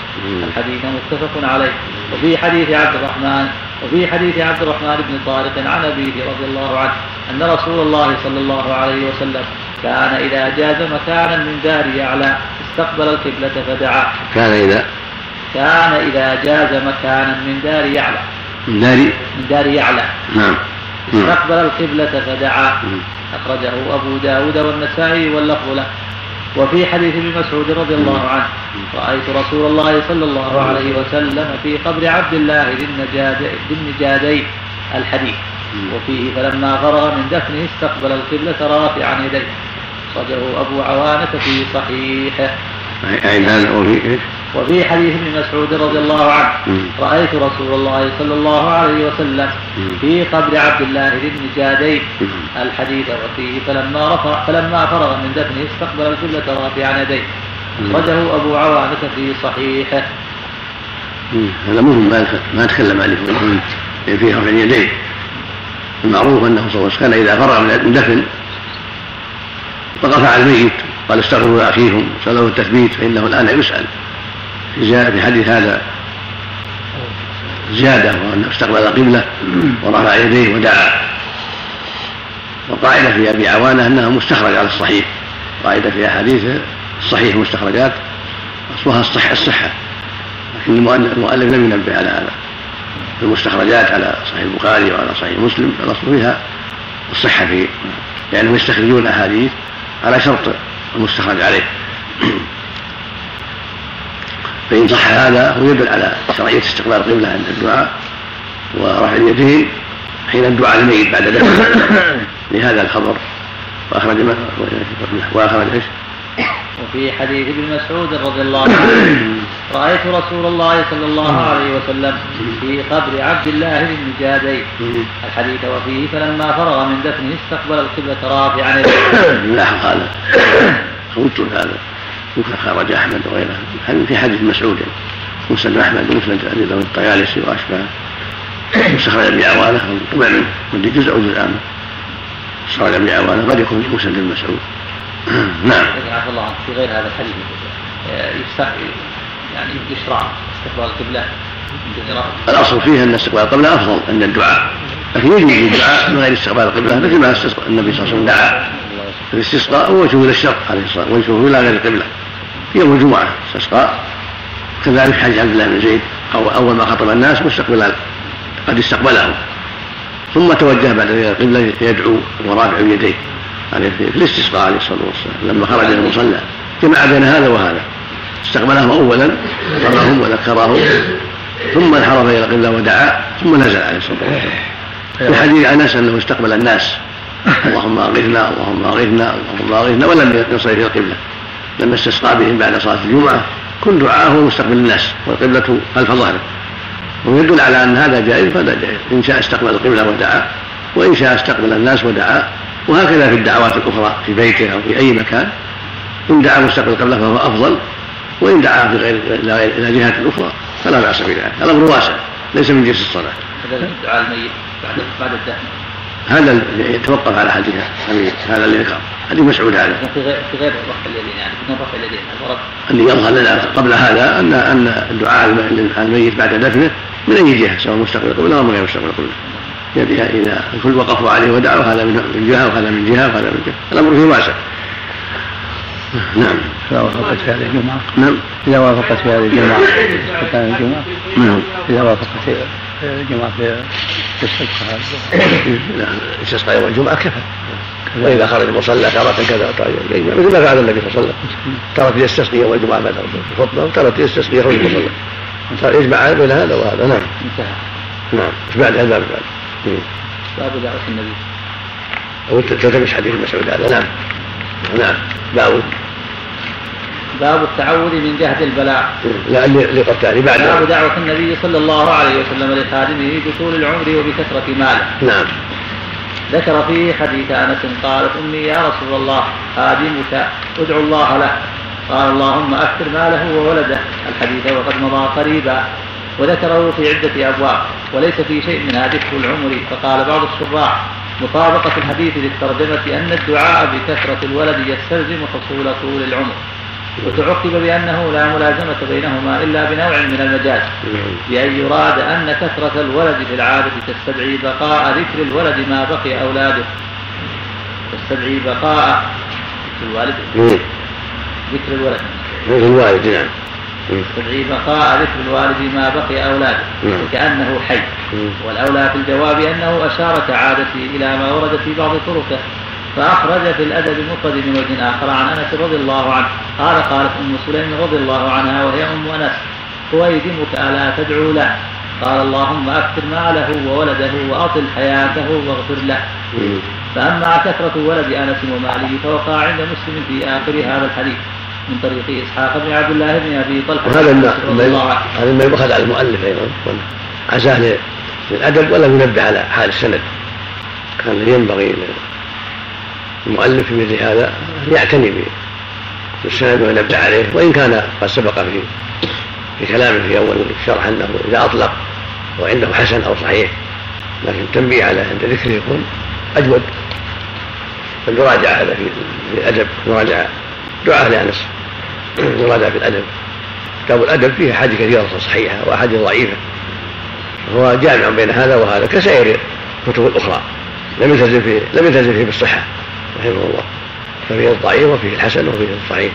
الحديث متفق عليه. وفي حديث عبد الرحمن وفي حديث عبد الرحمن بن طارق عن أبيه رضي الله عنه أن رسول الله صلى الله عليه وسلم كان إذا جاز مكانا من دار يعلى استقبل القبلة فدعا. كان إذا كان إذا جاز مكانا من دار يعلى. من داري من دار يعلى. نعم. نعم. استقبل القبلة فدعا. أخرجه أبو داود والنسائي واللفظ له. وفي حديث ابن مسعود رضي الله عنه رأيت رسول الله صلى الله عليه وسلم في قبر عبد الله ذي النجادين الحديث. وفيه فلما فرغ من دفنه استقبل القبلة رافعا يديه. أخرجه أبو عوانة في صحيحه. أين هذا وفي إيش؟ وفي حديث ابن مسعود رضي الله عنه. رأيت رسول الله صلى الله عليه وسلم. في قبر عبد الله النجادين مم. الحديث وفيه فلما رفع فلما فرغ من دفنه استقبل القبلة رافعا يديه أخرجه أبو عوانة في صحيحه. هذا مهم ما ما تكلم عليه فيه رفع يديه المعروف أنه صلى الله عليه وسلم كان إذا فرغ من دفن وقف على الميت قال استغفروا لاخيكم سألوا التثبيت فإنه الآن يسأل زيادة في حديث هذا. زيادة وانه استقبل القبلة ورفع يديه ودعا. وقاعدة في أبي عوانة أنها مستخرجة على الصحيح. قاعدة في أحاديث الصحيح مستخرجات. أصلها الصح الصحة. لكن المؤلف لم ينبه على هذا. المستخرجات على صحيح البخاري وعلى صحيح مسلم الأصل فيها الصحة فيه. لأنهم يستخرجون الأحاديث على شرط المستخرج عليه. فإن صح هذا هو يدل على شرعية استقبال القبلة عند الدعاء ورفع اليدين حين الدعاء للميت بعد دفن *coughs* لهذا الخبر. وأخرج وأخرج إيش؟ وفي حديث ابن مسعود رضي الله عنه *coughs* رأيت رسول الله صلى الله عليه وسلم في قبر عبد الله بن جادي الحديث وفيه فلما فرغ من دفنه استقبل القبلة رافعا. *coughs* لاحظ هذا قلت هذا. يمكن خرج أحمد وغيره في حديث مسعود. مسند أحمد ومسند أبي ذر الطيالسي وأشباهه مستخرج ابن عوانة طبع منه ودي جزء أو جزء عنه مستخرج ابن عوانة قد يكون في مسند مسعود. *clears throat* نعم. عفى الله عنك في غير هذا الحديث. يعني يشرع استقبال القبلة الأصل فيه أن استقبال القبلة أفضل عند الدعاء. لكن يجوز الدعاء من غير استقبال القبلة مثل ما النبي صلى الله عليه وسلم دعا في الاستسقاء وجهه إلى الشرق عليه الصلاة والسلام وجهه إلى غير القبلة. يوم الجمعة استسقاء كذلك حج عبد الله بن زيد أو أول ما خطب الناس مستقبل قد استقبلهم ثم توجه بعد ذلك القبلة يدعو ورافع يديه عليه في الاستسقاء عليه الصلاة والسلام لما خرج إلى المصلى. جمع بين هذا وهذا. استقبلهم اولا ذكرهم وذكره ثم انحرف إلى القبلة ودعا ثم نزل عليه الصلاة والسلام. في حديث أنس أنه استقبل الناس. اللهم أغثنا اللهم أغثنا اللهم أغثنا ولم يصل إلى القبلة. لما استسقى بهم بعد صلاة الجمعة كن دعاءه مستقبل الناس والقبلة خلف ظهره. ويدل على أن هذا جائز فهذا جائز. إن شاء استقبل القبلة ودعا وإن شاء استقبل الناس ودعا وهكذا في الدعوات الأخرى في بيته أو في أي مكان. إن دعا مستقبل قبله فهو أفضل وإن دعا في غير إلى جهة أخرى فلا بأس بذلك. الأمر واسع ليس من جنس الصلاة. هذا دعاء الميت بعد بعد الدفن. هذا يتوقف على حديث هذا اللي ذكر حديث مسعود هذا في غير في غير رفع اليدين يعني بدون رفع اليدين الورد اللي يظهر لنا قبل هذا ان أن الدعاء الميت بعد دفنه من أي جهة سواء مستقبل قبله أو من غير مستقبل قبله إذا الكل وقفوا عليه ودعوا هذا من جهة وهذا من جهة وهذا من جهة. الأمر فيه واسع. نعم. إذا وافقت في هذه الجمعة. نعم. إذا وافقت في هذه الجمعة. الجمعة نعم. إذا وافقت في الجمعة في الاستسقاء الاستسقاء يوم الجمعة كفى. وإذا خرج المصلى تارة كذا يجمع مثل ما فعل النبي صلى الله عليه وسلم. تارة يستسقي يوم الجمعة بعد الخطبة وتارة يستسقي يخرج المصلى. يجمع بين هذا وهذا. نعم. انتهى. نعم. إيش بعد الباب. بعد باب دعوة النبي. أو تلتمس حديث مسعود هذا. نعم. نعم. باب. باب التعوذ من جهد البلاء. لا قد بعد. باب دعوة النبي صلى الله عليه وسلم لخادمه بطول العمر وبكثرة ماله. نعم. ذكر فيه حديث أنس قالت أمي يا رسول الله خادمك ادعو الله له. قال اللهم أكثر ماله وولده. الحديث وقد مضى قريبا وذكره في عدة أبواب وليس في شيء منها ذكر العمر. فقال بعض الشراح مطابقة الحديث للترجمة أن الدعاء بكثرة الولد يستلزم حصول طول العمر. وتعقب بأنه لا ملازمة بينهما إلا بنوع من المجاز بأن يراد أن كثرة الولد في العادة تستدعي بقاء ذكر الولد ما بقي أولاده. تستدعي بقاء الوالد. ذكر الولد. ذكر الوالد نعم. يستدعي بقاء ذكر الوالد ما بقي أولاده. نعم. وكأنه حي. والأولى في الجواب أنه أشار كعادته إلى ما ورد في بعض طرقه. فأخرج في الأدب المفرد من وجه آخر عن أنس رضي الله عنه. قال قالت أم سليم رضي الله عنها وهي أم أنس. خويدمك ألا تدعو له. قال اللهم أكثر ماله وولده وأطل حياته واغفر له. فأما كثرة ولد أنس وماله فوقع عند مسلم في آخر هذا الحديث. من طريق إسحاق بن عبد الله بن أبي طلحة. وهذا ما هذا ما يؤخذ على المؤلف أيضا. عزاه للأدب ولم ينبه على حال السند. كان ينبغي المؤلف في مثل هذا يعتني بالسند وينبه عليه وإن كان قد سبق في في كلامه في أول الشرح أنه إذا أطلق وعنده حسن أو صحيح لكن التنبيه على عند ذكره يكون أجود. فالمراجعة هذا في الأدب مراجعة دعاء لانس المراجعه *clears throat* في الأدب. كتاب الأدب فيه أحاديث كثيرة صحيحة وأحاديث ضعيفة. هو جامع بين هذا وهذا كسائر الكتب الأخرى. لم يلتزم فيه لم يلتزم فيه بالصحة. رحمه الله. ففيه الضعيف وفيه الحسن وفيه الصحيح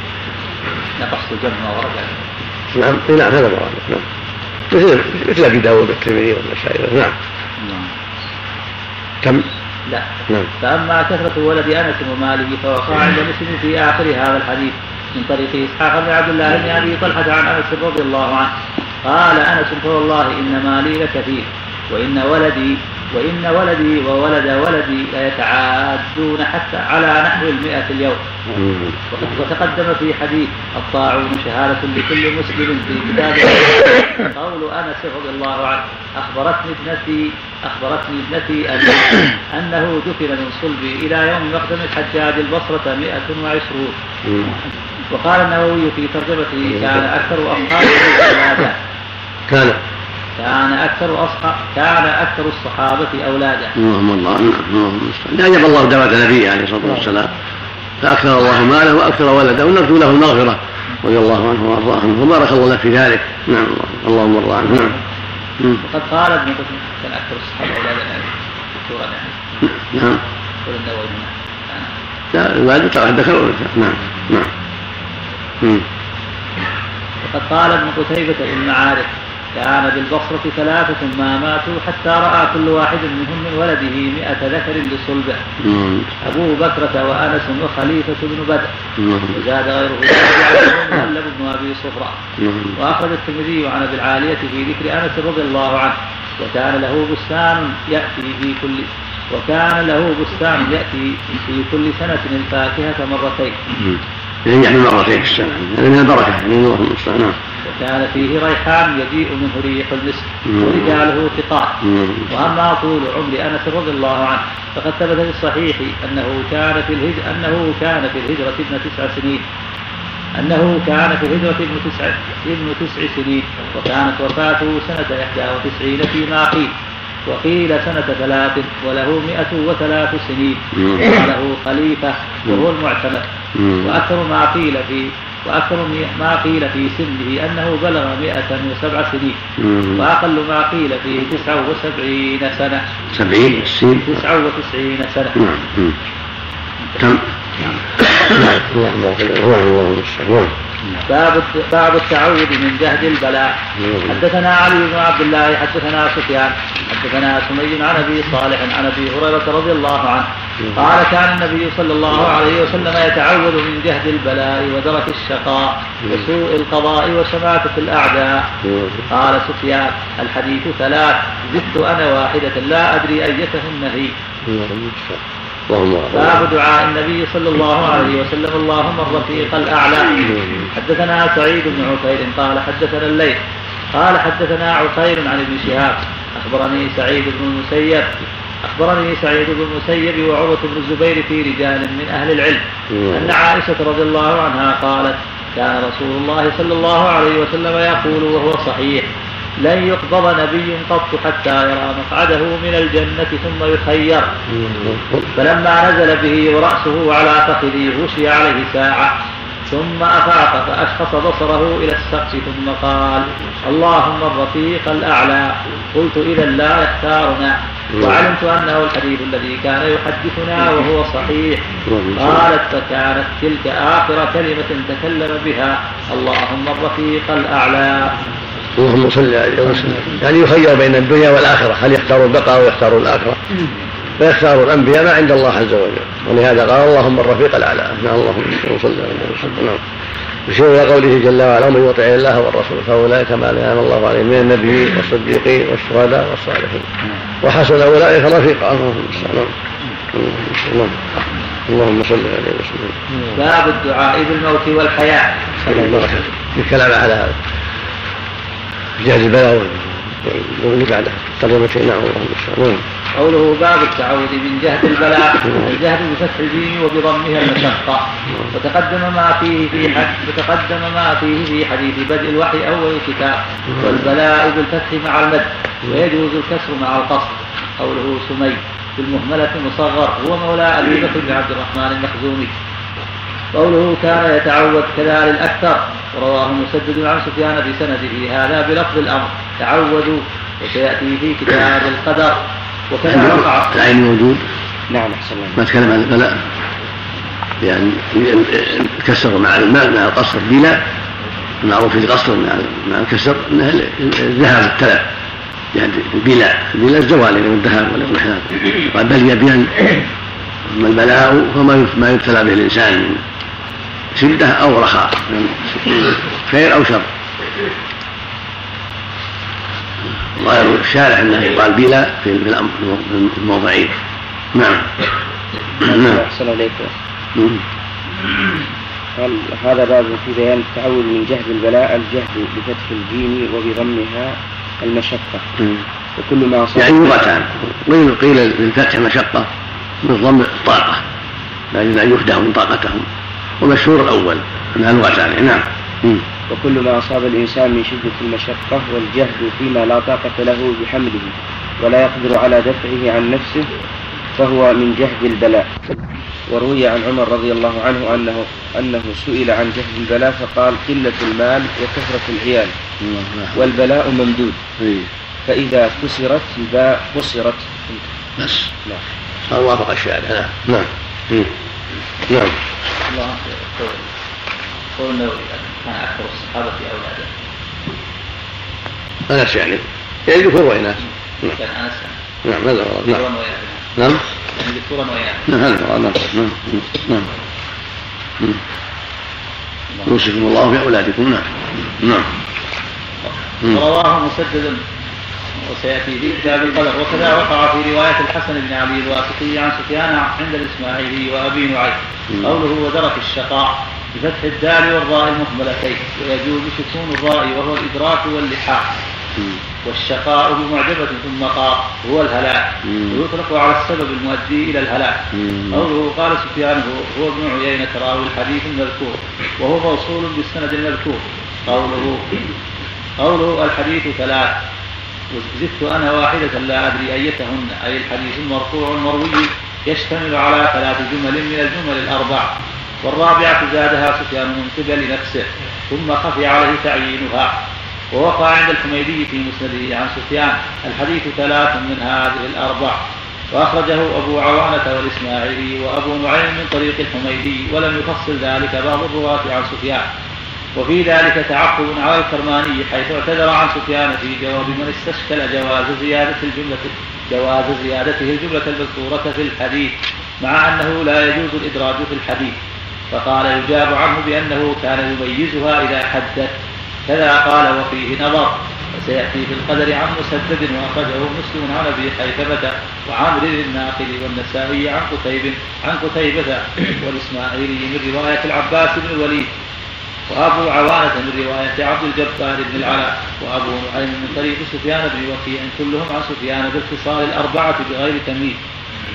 نقص الجمع ورد. نعم نعم هذا مراد نعم. مثل مثل أبي داود والترمذي والنسائي. نعم. كم؟ لا. نعم. فأما كثرة ولد أنس وماله فوقع عند مسلم في آخر هذا الحديث من طريق إسحاق بن عبد الله بن أبي طلحة عن أنس رضي الله عنه. قال أنس فوالله إن مالي لكثير وإن ولدي وإن ولدي وولد ولدي ليتعادون حتى على نحو المئة اليوم. وتقدم في حديث الطاعون شهادة لكل مسلم في كتاب قول أنس رضي الله عنه أخبرتني ابنتي أخبرتني ابنتي أن أنه دفن من صلبي إلى يوم مقدم الحجاج البصرة مئة وعشرون. مم. وقال النووي في ترجمته كان أكثر أصحابه كان. كان أكثر أصحاب كان أكثر الصحابة أولادا اللهم الله نعم اللهم المستعان أجاب الله دعوة نبيه عليه الصلاة والسلام. فأكثر الله ماله وأكثر ولده ونرجو له المغفرة. رضي الله عنه وأرضاه عنه. وبارك الله في ذلك. نعم اللهم ارضى عنه. نعم. مم. وقد قال ابن قتيبة كان يعني دكتورا يعني. نعم. النووي. كان لا ذكر نعم نعم. وقد قال ابن قتيبة في المعارف كان بالبصرة ثلاثة ما ماتوا حتى رأى كل واحد منهم من ولده مئة ذكر لصلبه. مم. أبو بكرة وأنس وخليفة بن بدر. نعم. وزاد غيره. مهلب بن أبي صفرة نعم. وأخرج الترمذي عن أبي العالية في ذكر أنس رضي الله عنه. وكان له بستان يأتي في كل وكان له بستان يأتي في كل سنة الفاكهة مرتين. يعني يحمل مرتين في السنة. هذا من البركة يعني الله المستعان نعم. وكان فيه ريحان يجيء منه ريح المسك مم. ورجاله ثقات مم. وأما طول عمر أنس رضي الله عنه فقد ثبت في الصحيح أنه كان في الهجرة أنه كان في الهجرة ابن تسع سنين أنه كان في الهجرة ابن تسع ابن تسع سنين وكانت وفاته سنة 91 فيما قيل وقيل سنة ثلاث وله مئة وثلاث سنين مم. وله خليفة وهو المعتمد. وأكثر ما قيل في وأكثر ما قيل في سنه أنه بلغ مئة وسبع سنين. مم. وأقل ما قيل فيه تسعة وسبعين سنة. سبعين السين تسعة وتسعين سنة. نعم؟ نعم. المستعان باب باب التعوذ من جهد البلاء. نعم. حدثنا علي بن عبد الله حدثنا سفيان حدثنا سمي عن أبي صالح عن أبي هريرة رضي الله عنه. قال كان النبي صلى الله عليه وسلم يتعوذ من جهد البلاء ودرك الشقاء وسوء القضاء وشماتة الأعداء. قال سفيان الحديث ثلاث زدت أنا واحدة لا أدري أيتهن هي. باب دعاء النبي صلى الله عليه وسلم اللهم الرفيق الأعلى. حدثنا سعيد بن عفير قال حدثنا الليل قال حدثنا عفير عن ابن شهاب. أخبرني سعيد بن المسيب أخبرني سعيد بن المسيب وعروة بن الزبير في رجال من أهل العلم أن عائشة رضي الله عنها قالت كان رسول الله صلى الله عليه وسلم يقول وهو صحيح لن يقبض نبي قط حتى يرى مقعده من الجنة ثم يخير. فلما نزل به ورأسه على فخذه غشي عليه ساعة. ثم أفاق فأشخص بصره إلى السقف ثم قال اللهم الرفيق الأعلى. قلت إذا لا يختارنا. وعلمت أنه الحديث الذي كان يحدثنا وهو صحيح. قالت فكانت تلك آخر كلمة تكلم بها اللهم الرفيق الأعلى. اللهم صل عليه وسلم. يعني يخير بين الدنيا والآخرة هل يختار البقاء أو يختار الآخرة؟ فيختار الأنبياء ما عند الله عز وجل. ولهذا قال اللهم الرفيق الأعلى. نعم اللهم صل عليه وسلم. نعم. يشير إلى قوله جل وعلا ومن يطع الله والرسول فأولئك ما أنعم الله عليهم من النبيين والصديقين والشهداء والصالحين. وحسن أولئك رفيقا. اللهم المستعان اللهم اللهم صل عليه وسلم. باب الدعاء بالموت البركة الكلام على هذا جهل البلاء واللي بعده ترجمتين نعم اللهم المستعان قوله باب التعوذ من جهد البلاء الجهد بفتح الجيم وبضمها المشقة. وتقدم ما فيه في وتقدم ما فيه في حديث بدء الوحي أول الكتاب. والبلاء بالفتح مع المد. ويجوز الكسر مع القصر. قوله سمي. بالمهملة مصغر. هو مولى أبي بكر بن عبد الرحمن المخزومي. قوله كان يتعوذ كذا الأكثر ورواه مسدد عن سفيان بسنده هذا بلفظ الأمر تعوذوا وسيأتي في كتاب القدر وكذا وقع. العين موجود؟ نعم أحسن ما تكلم عن البلاء؟ يعني الكسر مع الماء مع القصر بلا المعروف في القصر مع الكسر انه الذهاب التلف يعني البلاء البلاء الزوال يعني والذهاب والاضمحلال قال بل يبين أما البلاء فما ما يبتلى به الإنسان. من شدة أو رخاء. من خير أو شر. ظاهر الشارع انه يقال بلا في الموضعين نعم. نعم. عليكم. قال هذا باب في بيان التعود من جهد البلاء الجهد بفتح الجيم وبضمها المشقة؟ وكل ما يعني لغتان قيل قيل للفتح مشقة. بالضم الطاقة لكن أن يهدى من طاقتهم. ومشهور الأول أنها لغتان نعم. وكل ما أصاب الإنسان من شدة المشقة والجهد فيما لا طاقة له بحمله ولا يقدر على دفعه عن نفسه فهو من جهد البلاء. وروي عن عمر رضي الله عنه أنه أنه سئل عن جهد البلاء فقال قلة المال وكثرة العيال والبلاء ممدود. إيه. فإذا كسرت الباء قصرت بس. نعم. صار وافق الشارع نعم نعم. إيه. نعم. الله قول النووي كان أكثر الصحابة أولادا أنس يعني. يعني ذكور وإناث نعم أنس نعم هذا نعم. نعم. يعني ذكورا وإناث نعم هذا نعم. نعم. نعم. يوصيكم الله في أولادكم. نعم. نعم. رواه مسدد وسيأتي في كتاب القدر. وكذا وقع في رواية الحسن بن علي الواسطي عن سفيان عند الإسماعيلي وأبي نعيم. قوله ودرك الشقاء بفتح الدال والراء المهملتين ويجوز سكون الراء وهو الإدراك واللحاق والشقاء بمعجبة ثم قاء هو الهلاك. ويطلق على السبب المؤدي إلى الهلاك. قوله قال سفيان هو ابن عيينة راوي الحديث المذكور. وهو موصول بالسند المذكور. قوله قوله الحديث ثلاث. زدت أنا واحدة لا أدري أيتهن أي الحديث المرفوع المروي يشتمل على ثلاث جمل من الجمل الأربع والرابعة زادها سفيان من قبل نفسه ثم خفي عليه تعيينها ووقع عند الحميدي في مسنده عن سفيان الحديث ثلاث من هذه الأربع وأخرجه أبو عوانة والإسماعيلي وأبو نعيم من طريق الحميدي ولم يفصل ذلك بعض الرواة عن سفيان. وفي ذلك تعقب على الكرماني حيث اعتذر عن سفيان في جواب من استشكل جواز زيادة الجملة جواز زيادته الجملة المذكورة في الحديث مع أنه لا يجوز الإدراج في الحديث. فقال يجاب عنه بأنه كان يميزها إذا حدث. كذا قال وفيه نظر. وسيأتي في القدر عن مسدد وأخرجه مسلم عن أبي خيثمة وعامر الناقل والنسائي عن قتيب عن قتيبة والإسماعيلي من رواية العباس بن الوليد. وأبو عوانة من رواية عبد الجبار بن العلاء وأبو نعيم من طريق سفيان بن وكيع كلهم عن سفيان باتصال الأربعة بغير تمييز.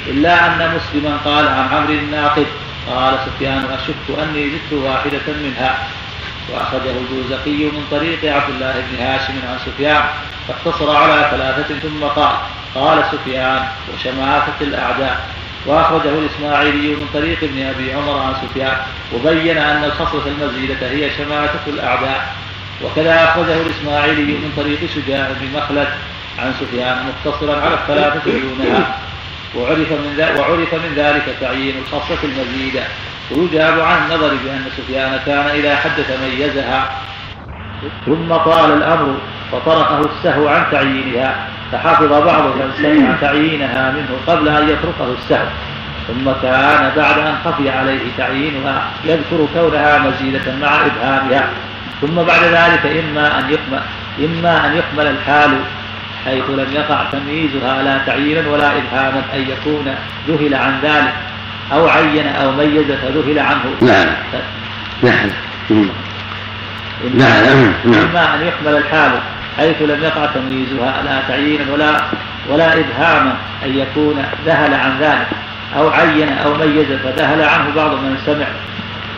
إلا أن مسلما قال عن عمرو الناقد قال سفيان أشك أني زدت واحدة منها. وأخرجه الجوزقي من طريق عبد الله بن هاشم عن سفيان فاقتصر على ثلاثة ثم قال قال سفيان وشماتة الأعداء. وأخرجه الإسماعيلي من طريق ابن أبي عمر عن سفيان وبين أن الخصلة المزيدة هي شماتة الأعداء. وكذا أخرجه الإسماعيلي من طريق شجاع بن مخلد عن سفيان مقتصرا على الثلاثة دونها. وعرف من وعرف من ذلك تعيين الخاصة المزيدة. ويجاب عن النظر بأن سفيان كان إذا حدث ميزها. ثم طال الأمر فطرقه السهو عن تعيينها. فحفظ بعض من سمع تعيينها منه قبل أن يتركه السهو ثم كان بعد أن خفي عليه تعيينها يذكر كونها مزيدة مع إبهامها. ثم بعد ذلك إما أن يحمل إما أن يحمل الحال حيث لم يقع تمييزها لا تعيينا ولا إبهاما أن يكون ذهل عن ذلك أو عين أو ميز فذهل عنه. نعم. نعم. نعم. نعم. إما أن يحمل الحال. حيث لم يقع تمييزها لا تعيينا ولا ولا إبهاما أن يكون ذهل عن ذلك أو عين أو ميز فذهل عنه بعض من سمع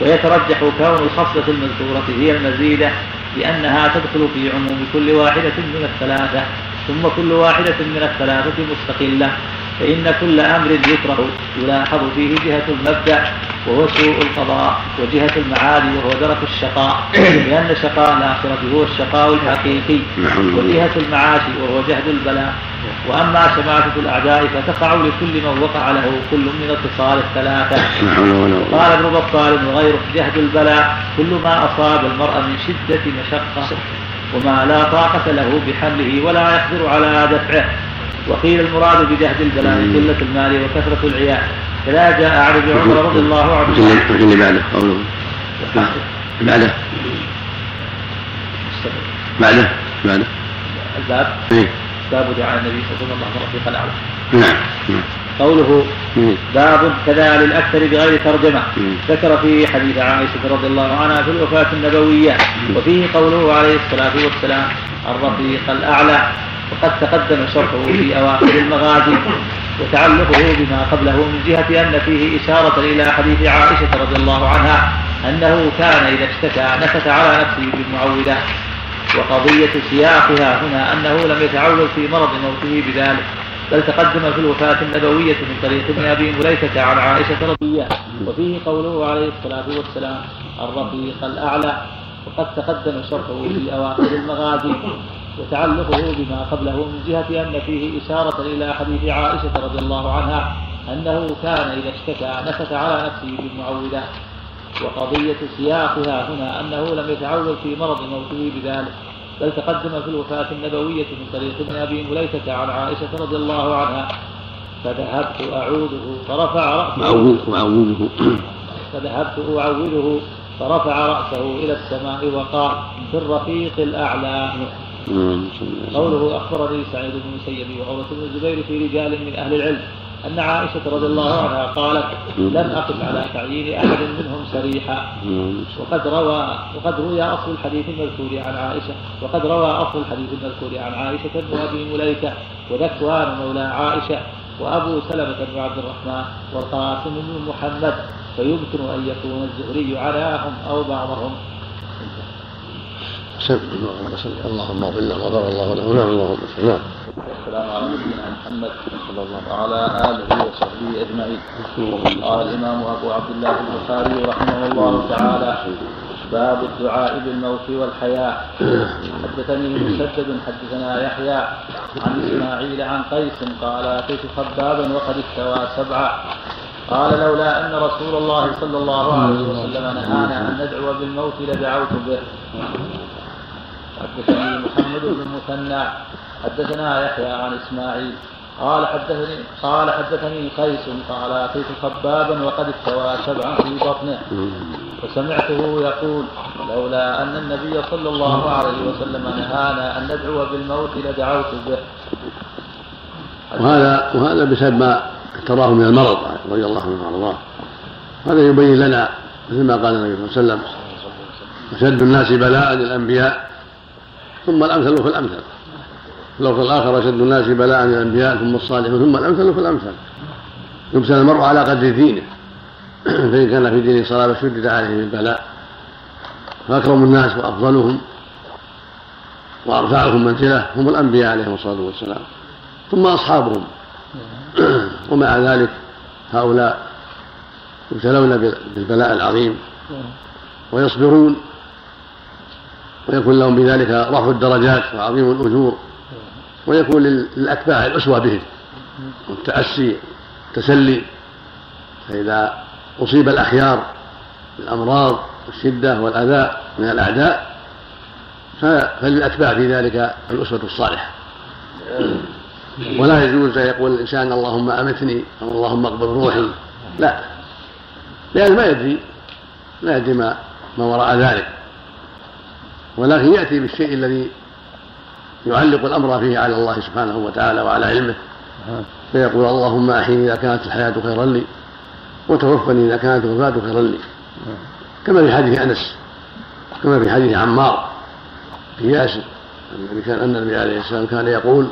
ويترجح كون الخصلة المذكورة هي المزيدة لأنها تدخل في عموم كل واحدة من الثلاثة ثم كل واحدة من الثلاثة مستقلة فإن كل أمر يكره يلاحظ فيه جهة المبدأ وهو سوء القضاء وجهة المعالي وهو درك الشقاء. لأن شقاء الآخرة هو الشقاء الحقيقي وجهة المعاش وهو جهد البلاء. وأما شماتة الأعداء فتقع لكل من وقع له كل من الخصال الثلاثة. قال ابن بطال وغيره جهد البلاء كل ما أصاب المرء من شدة مشقة. وما لا طاقة له بحمله ولا يقدر على دفعه. وقيل المراد بجهد البلاء قلة المال وكثرة العيال فلا جاء عن ابن عمر رضي الله عنه. اللي بعده قوله. بعده. بعده. بعده. الباب. إيه. باب دعاء النبي صلى الله عليه وسلم رفيق الاعلى نعم. نعم. قوله. باب كذا للأكثر بغير ترجمة. مم. ذكر في حديث عائشة رضي الله عنها في الوفاة النبوية. وفيه قوله عليه الصلاة والسلام الرفيق الأعلى. وقد تقدم شرحه في أواخر المغازي وتعلقه بما قبله من جهة أن فيه إشارة إلى حديث عائشة رضي الله عنها أنه كان إذا اشتكى نكت على نفسه بالمعوذات وقضية سياقها هنا أنه لم يتعوذ في مرض موته بذلك بل تقدم في الوفاة النبوية من طريق ابن أبي مليكة عن عائشة رضي الله وفيه قوله عليه الصلاة والسلام الرفيق الأعلى. وقد تقدم شرحه في أواخر المغازي. وتعلقه بما قبله من جهة أن فيه إشارة إلى حديث عائشة رضي الله عنها أنه كان إذا اشتكى نكت على نفسه بالمعوذات وقضية سياقها هنا أنه لم يتعوذ في مرض موته بذلك بل تقدم في الوفاة النبوية من طريق ابن أبي مليكة عن عائشة رضي الله عنها فذهبت أعوذه فرفع رأسه. معوذ معوذه. فذهبت أعوذه فرفع رأسه إلى السماء وقال في الرفيق الأعلى. قوله أخبرني سعيد بن المسيب وعروة بن الزبير في رجال من أهل العلم أن عائشة رضي الله عنها قالت لم أقف على تعيين أحد منهم سريحا. وقد روى وقد روي أصل الحديث المذكور عن عائشة وقد روى أصل الحديث المذكور عن عائشة بن أبي مليكة وذكوان مولى عائشة وأبو سلمة بن عبد الرحمن والقاسم بن محمد. فيمكن أن يكون الزهري علاهم أو بعضهم. اللهم اغفر له غفر الله له نعم اللهم نعم. والسلام على نبينا محمد. صلى الله وعلى آله وصحبه أجمعين. قال الإمام أبو عبد الله البخاري رحمه الله تعالى باب الدعاء بالموت والحياة. حدثني مسدد حدثنا يحيى عن إسماعيل عن قيس قال أتيت خبابا وقد استوى سبعا قال لولا أن رسول الله صلى الله عليه وسلم نهانا أن ندعو بالموت لدعوت به. حدثني محمد بن المثنى حدثنا يحيى عن إسماعيل قال حدثني قال حدثني قيس قال اتيت خبابا وقد استوى سبعا في بطنه. وسمعته يقول لولا أن النبي صلى الله عليه وسلم نهانا أن ندعو بالموت لدعوت به. وهذا وهذا بسبب ما تراه من المرض رضي الله عنه وأرضاه. هذا يبين لنا مثل ما قال النبي صلى الله عليه وسلم أشد الناس بلاء الأنبياء ثم الأمثل فالأمثل لو في الآخر أشد الناس بلاء الأنبياء ثم الصالحون ثم الأمثل فالأمثل يبتلى المرء على قدر دينه. *clears throat* فإن كان في دينه صلابة شدد عليه البلاء فأكرم الناس وأفضلهم وأرفعهم منزلة هم الأنبياء عليهم الصلاة والسلام. ثم أصحابهم. *clears throat* ومع ذلك هؤلاء يبتلون بالبلاء العظيم. ويصبرون. ويكون لهم بذلك رفع الدرجات وعظيم الأجور ويكون للأتباع الأسوة بهم. والتأسي التسلي فإذا أصيب الأخيار بالأمراض والشدة والأذى من الأعداء فللأتباع في ذلك الأسوة الصالحة. ولا يجوز أن يقول الإنسان اللهم أمتني أو اللهم اقبض روحي. لا. لأن ما يدري لا يدري ما ما وراء ذلك. ولكن يأتي بالشيء الذي يعلق الأمر فيه على الله سبحانه وتعالى وعلى علمه. فيقول اللهم أحيني إذا كانت الحياة خيرا لي وتوفني إذا كانت الوفاة خيرا لي. كما في حديث أنس كما في حديث عمار في ياسر النبي كان أن النبي عليه السلام كان يقول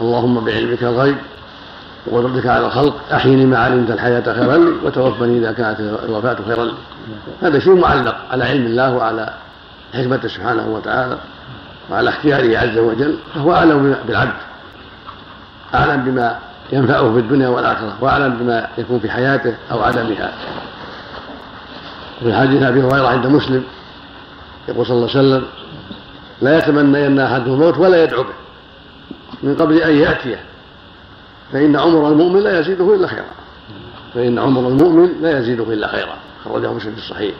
اللهم بعلمك الغيب وقدرتك على الخلق أحيني ما علمت الحياة خيرا لي وتوفني إذا كانت الوفاة خيرا لي. هذا شيء معلق على علم الله وعلى حكمته سبحانه وتعالى وعلى اختياره عز وجل فهو أعلم بالعبد أعلم بما ينفعه في الدنيا والآخرة وأعلم بما يكون في حياته أو عدمها. وفي حديث أبي هريرة عند مسلم يقول صلى الله عليه وسلم لا يتمنين أحدهم الموت ولا يدعو به من قبل أن يأتيه فإن عمر المؤمن لا يزيده إلا خيرا. فإن عمر المؤمن لا يزيده إلا خيرا خرجه مسلم في الصحيح.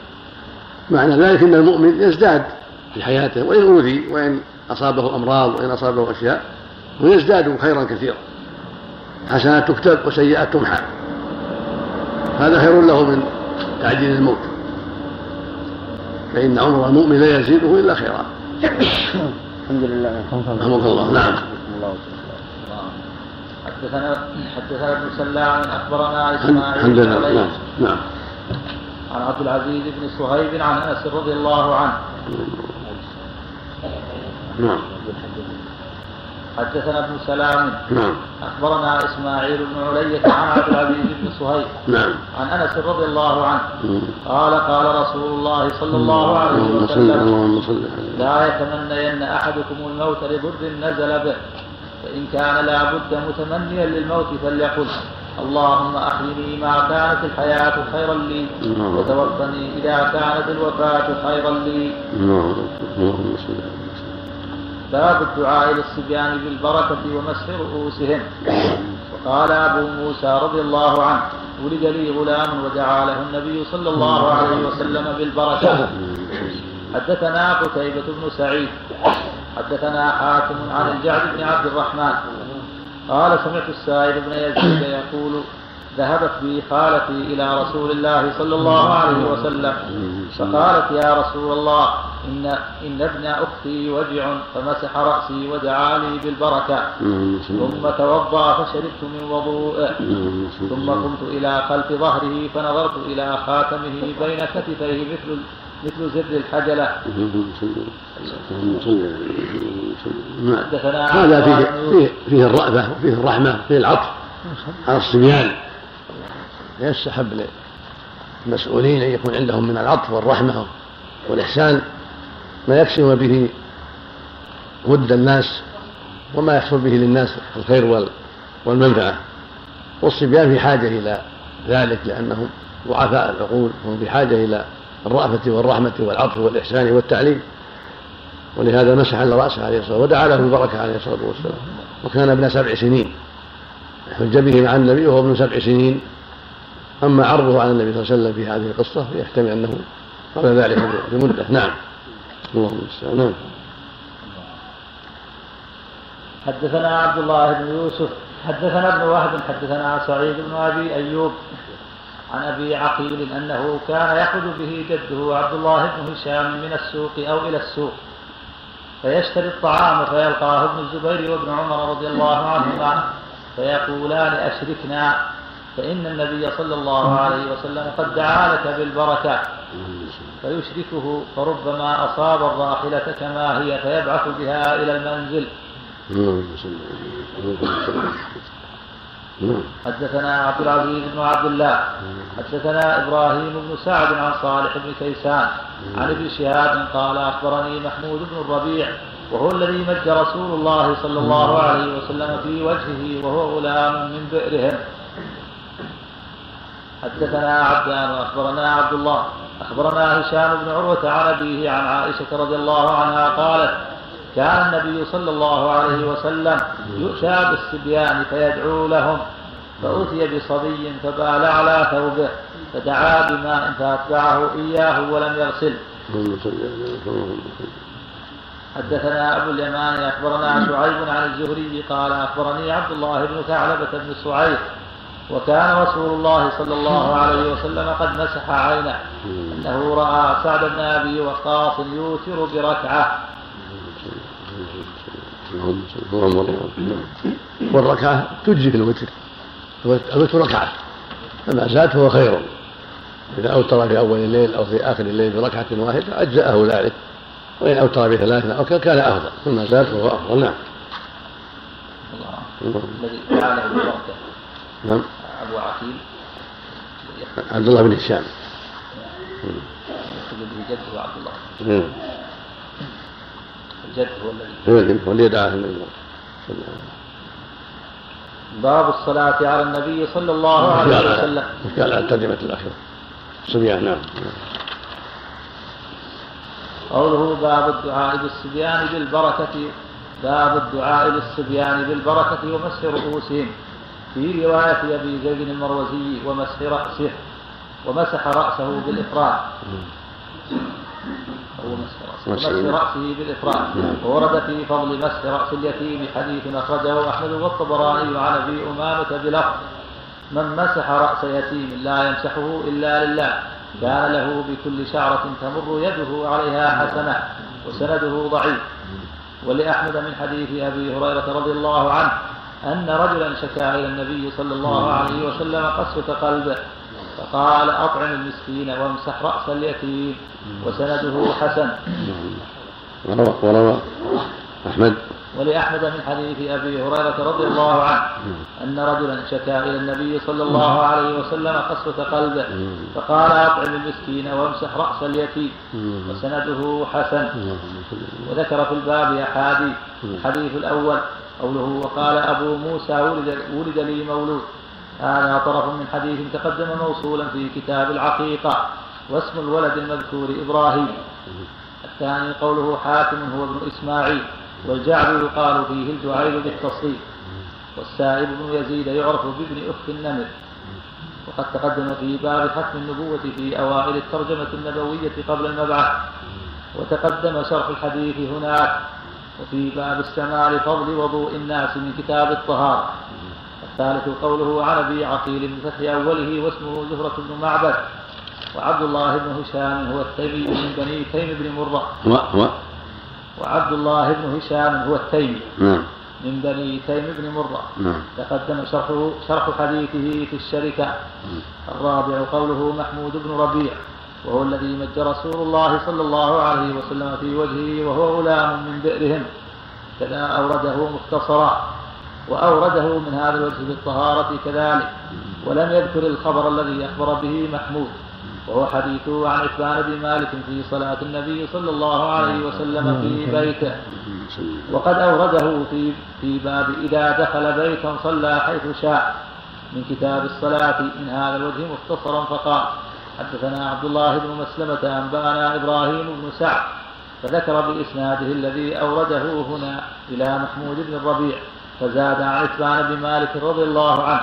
معنى ذلك أن المؤمن يزداد في حياته وإن أوذي وإن أصابه أمراض وإن أصابه أشياء ويزداد خيرا كثيرا. حسنات تكتب وسيئات تمحى. هذا خير له من تعجيل الموت. فإن عمر المؤمن لا يزيده إلا خيرا. الحمد لله. رحمك الله. نعم. حدثنا حدثنا ابن سلام أخبرنا إسماعيل الحمد لله. نعم. نعم. عن عبد العزيز بن صهيب عن أنس رضي الله عنه. نعم. حدثنا ابن سلام. نعم. أخبرنا إسماعيل بن علية عن عبد العزيز بن صهيب نعم. عن أنس رضي الله عنه. مم. قال قال رسول الله صلى الله عليه وسلم لا يتمنين أحدكم الموت لضر نزل به. فإن كان لا بد متمنيا للموت فليقل اللهم أحيني ما كانت الحياة خيرا لي نعم. وتوفني إذا كانت الوفاة خيرا لي. نعم. باب الدعاء للصبيان بالبركة ومسح رؤوسهم. وقال أبو موسى رضي الله عنه ولد لي غلام ودعا له النبي صلى الله عليه وسلم بالبركة. حدثنا قتيبة بن سعيد. حدثنا حاتم عن الجعد بن عبد الرحمن. قال سمعت السائب بن يزيد يقول ذهبت بي خالتي إلى رسول الله صلى الله عليه وسلم. فقالت يا رسول الله إن إن ابن أختي وجع فمسح رأسي ودعا لي بالبركة. ثم توضأ فشربت من وضوءه. ثم قمت إلى خلف ظهره فنظرت إلى خاتمه بين كتفيه مثل مثل زر الحجلة. هذا فيه فيه فيه الرأفة وفيه الرحمة وفيه العطف على الصبيان. يستحب للمسؤولين أن يكون عندهم من العطف والرحمة والإحسان ما يكسب به ود الناس وما يحصل به للناس الخير وال- والمنفعة. والصبيان في حاجة إلى ذلك لأنهم ضعفاء العقول هم بحاجة إلى الرأفة والرحمة والعطف والإحسان والتعليم. ولهذا مسح على رأسه عليه الصلاة ودعا له بالبركة عليه الصلاة والسلام. وكان ابن سبع سنين. حج به مع النبي وهو ابن سبع سنين. أما عرضه على النبي صلى الله عليه وسلم في هذه القصة يحتمل أنه قبل ذلك بمدة نعم. اللهم المستعان نعم حدثنا عبد الله بن يوسف حدثنا ابن وهب حدثنا سعيد بن أبي أيوب. عن أبي عقيل أنه كان يخرج به جده عبد الله بن هشام من السوق أو إلى السوق فيشتري الطعام فيلقاه ابن الزبير وابن عمر رضي الله عنهما فيقولان أشركنا فإن النبي صلى الله عليه وسلم قد دعا لك بالبركة. فيشركه فربما أصاب الراحلة كما هي فيبعث بها إلى المنزل اللهم صل اللهم صل. نعم حدثنا عبد العزيز بن عبد الله حدثنا إبراهيم بن سعد عن صالح بن كيسان عن ابن شهاب قال أخبرني محمود بن الربيع وهو الذي مج رسول الله صلى الله عليه وسلم في وجهه وهو غلام من بئرهم. حدثنا عبدان وأخبرنا عبد الله أخبرنا هشام بن عروة عن أبيه عن عائشة رضي الله عنها قالت كان النبي صلى الله عليه وسلم يؤتى بالصبيان فيدعو لهم. فأتي بصبي فبال على ثوبه فدعا بماء فأتبعه إياه ولم يغسل. حدثنا أبو اليمان أخبرنا شعيب عن الزهري قال أخبرني عبد الله بن ثعلبة بن سعيد وكان رسول الله صلى الله عليه وسلم قد مسح عينه. أنه رأى سعد بن أبي وقاص يوتر بركعة. اللهم صل. والركعة تجزي في الوتر. الوتر ركعة. فما زاد فهو خير. إذا أوتر في أول الليل أو في آخر الليل بركعة واحدة أجزأه ذلك. وإن أوتر بثلاث أو كان أفضل. فما زاد فهو أفضل. نعم. الله الذي بالبركة نعم. أبو عقيل عبد الله بن هشام. يقتل به جده عبد الله. نعم. الجد هو الذي هو اللي هو اللي يدعى النبي صلى الله عليه وسلم باب الصلاة على النبي صلى الله عليه وسلم. قال على الترجمة الأخيرة. صبيان نعم. قوله باب الدعاء بالصبيان بالبركة باب الدعاء للصبيان بالبركة ومسح رؤوسهم. في رواية أبي زيد المروزي ومسح رأسه ومسح رأسه بالإفراد. أو مسح رأسه. رأسه. بالإفراد وورد في فضل مسح رأس اليتيم حديث أخرجه أحمد والطبراني عن أبي أمامة بلفظ. من مسح رأس يتيم لا يمسحه إلا لله. كان له بكل شعرة تمر يده عليها حسنة وسنده ضعيف. ولأحمد من حديث أبي هريرة رضي الله عنه أن رجلا شكا إلى النبي صلى الله عليه وسلم قسوة قلبه. فقال أطعم المسكين وامسح رأس اليتيم وسنده حسن. وروى أحمد. ولأحمد من حديث أبي هريرة رضي الله عنه أن رجلا شكا إلى النبي صلى الله عليه وسلم قسوة قلبه. فقال أطعم المسكين وامسح رأس اليتيم وسنده حسن. وذكر في الباب أحاديث الحديث الأول قوله وقال أبو موسى ولد, ولد لي مولود. هذا طرف من حديث تقدم موصولا في كتاب العقيقة واسم الولد المذكور إبراهيم. الثاني قوله حاتم هو ابن إسماعيل والجعل يقال فيه الجعيل بالتصريف والسائب بن يزيد يعرف بابن أخت النمر. وقد تقدم في باب ختم النبوة في أوائل الترجمة النبوية قبل المبعث. وتقدم شرح الحديث هناك. وفي باب استعمال فضل وضوء الناس من كتاب الطهارة. الثالث قوله عن ابي عقيل بفتح أوله واسمه زهرة بن معبد وعبد الله بن هشام هو التيمي من بني تيم بن مرة. هو هو وعبد الله بن هشام هو التيمي نعم. من بني تيم بن مرة. نعم. تقدم شرحه شرح حديثه في الشركة. الرابع قوله محمود بن ربيع وهو الذي مج رسول الله صلى الله عليه وسلم في وجهه وهو غلام من بئرهم. كذا أورده مختصرا. وأورده من هذا الوجه بالطهارة كذلك ولم يذكر الخبر الذي أخبر به محمود وهو حديثه عن عثمان بن مالك في صلاة النبي صلى الله عليه وسلم في بيته. وقد أورده في في باب إذا دخل بيتا صلى حيث شاء من كتاب الصلاة من هذا الوجه مختصرا فقال حدثنا عبد الله بن مسلمة أنبأنا إبراهيم بن سعد فذكر بإسناده الذي أورده هنا إلى محمود بن الربيع. فزاد عن عثمان بن مالك رضي الله عنه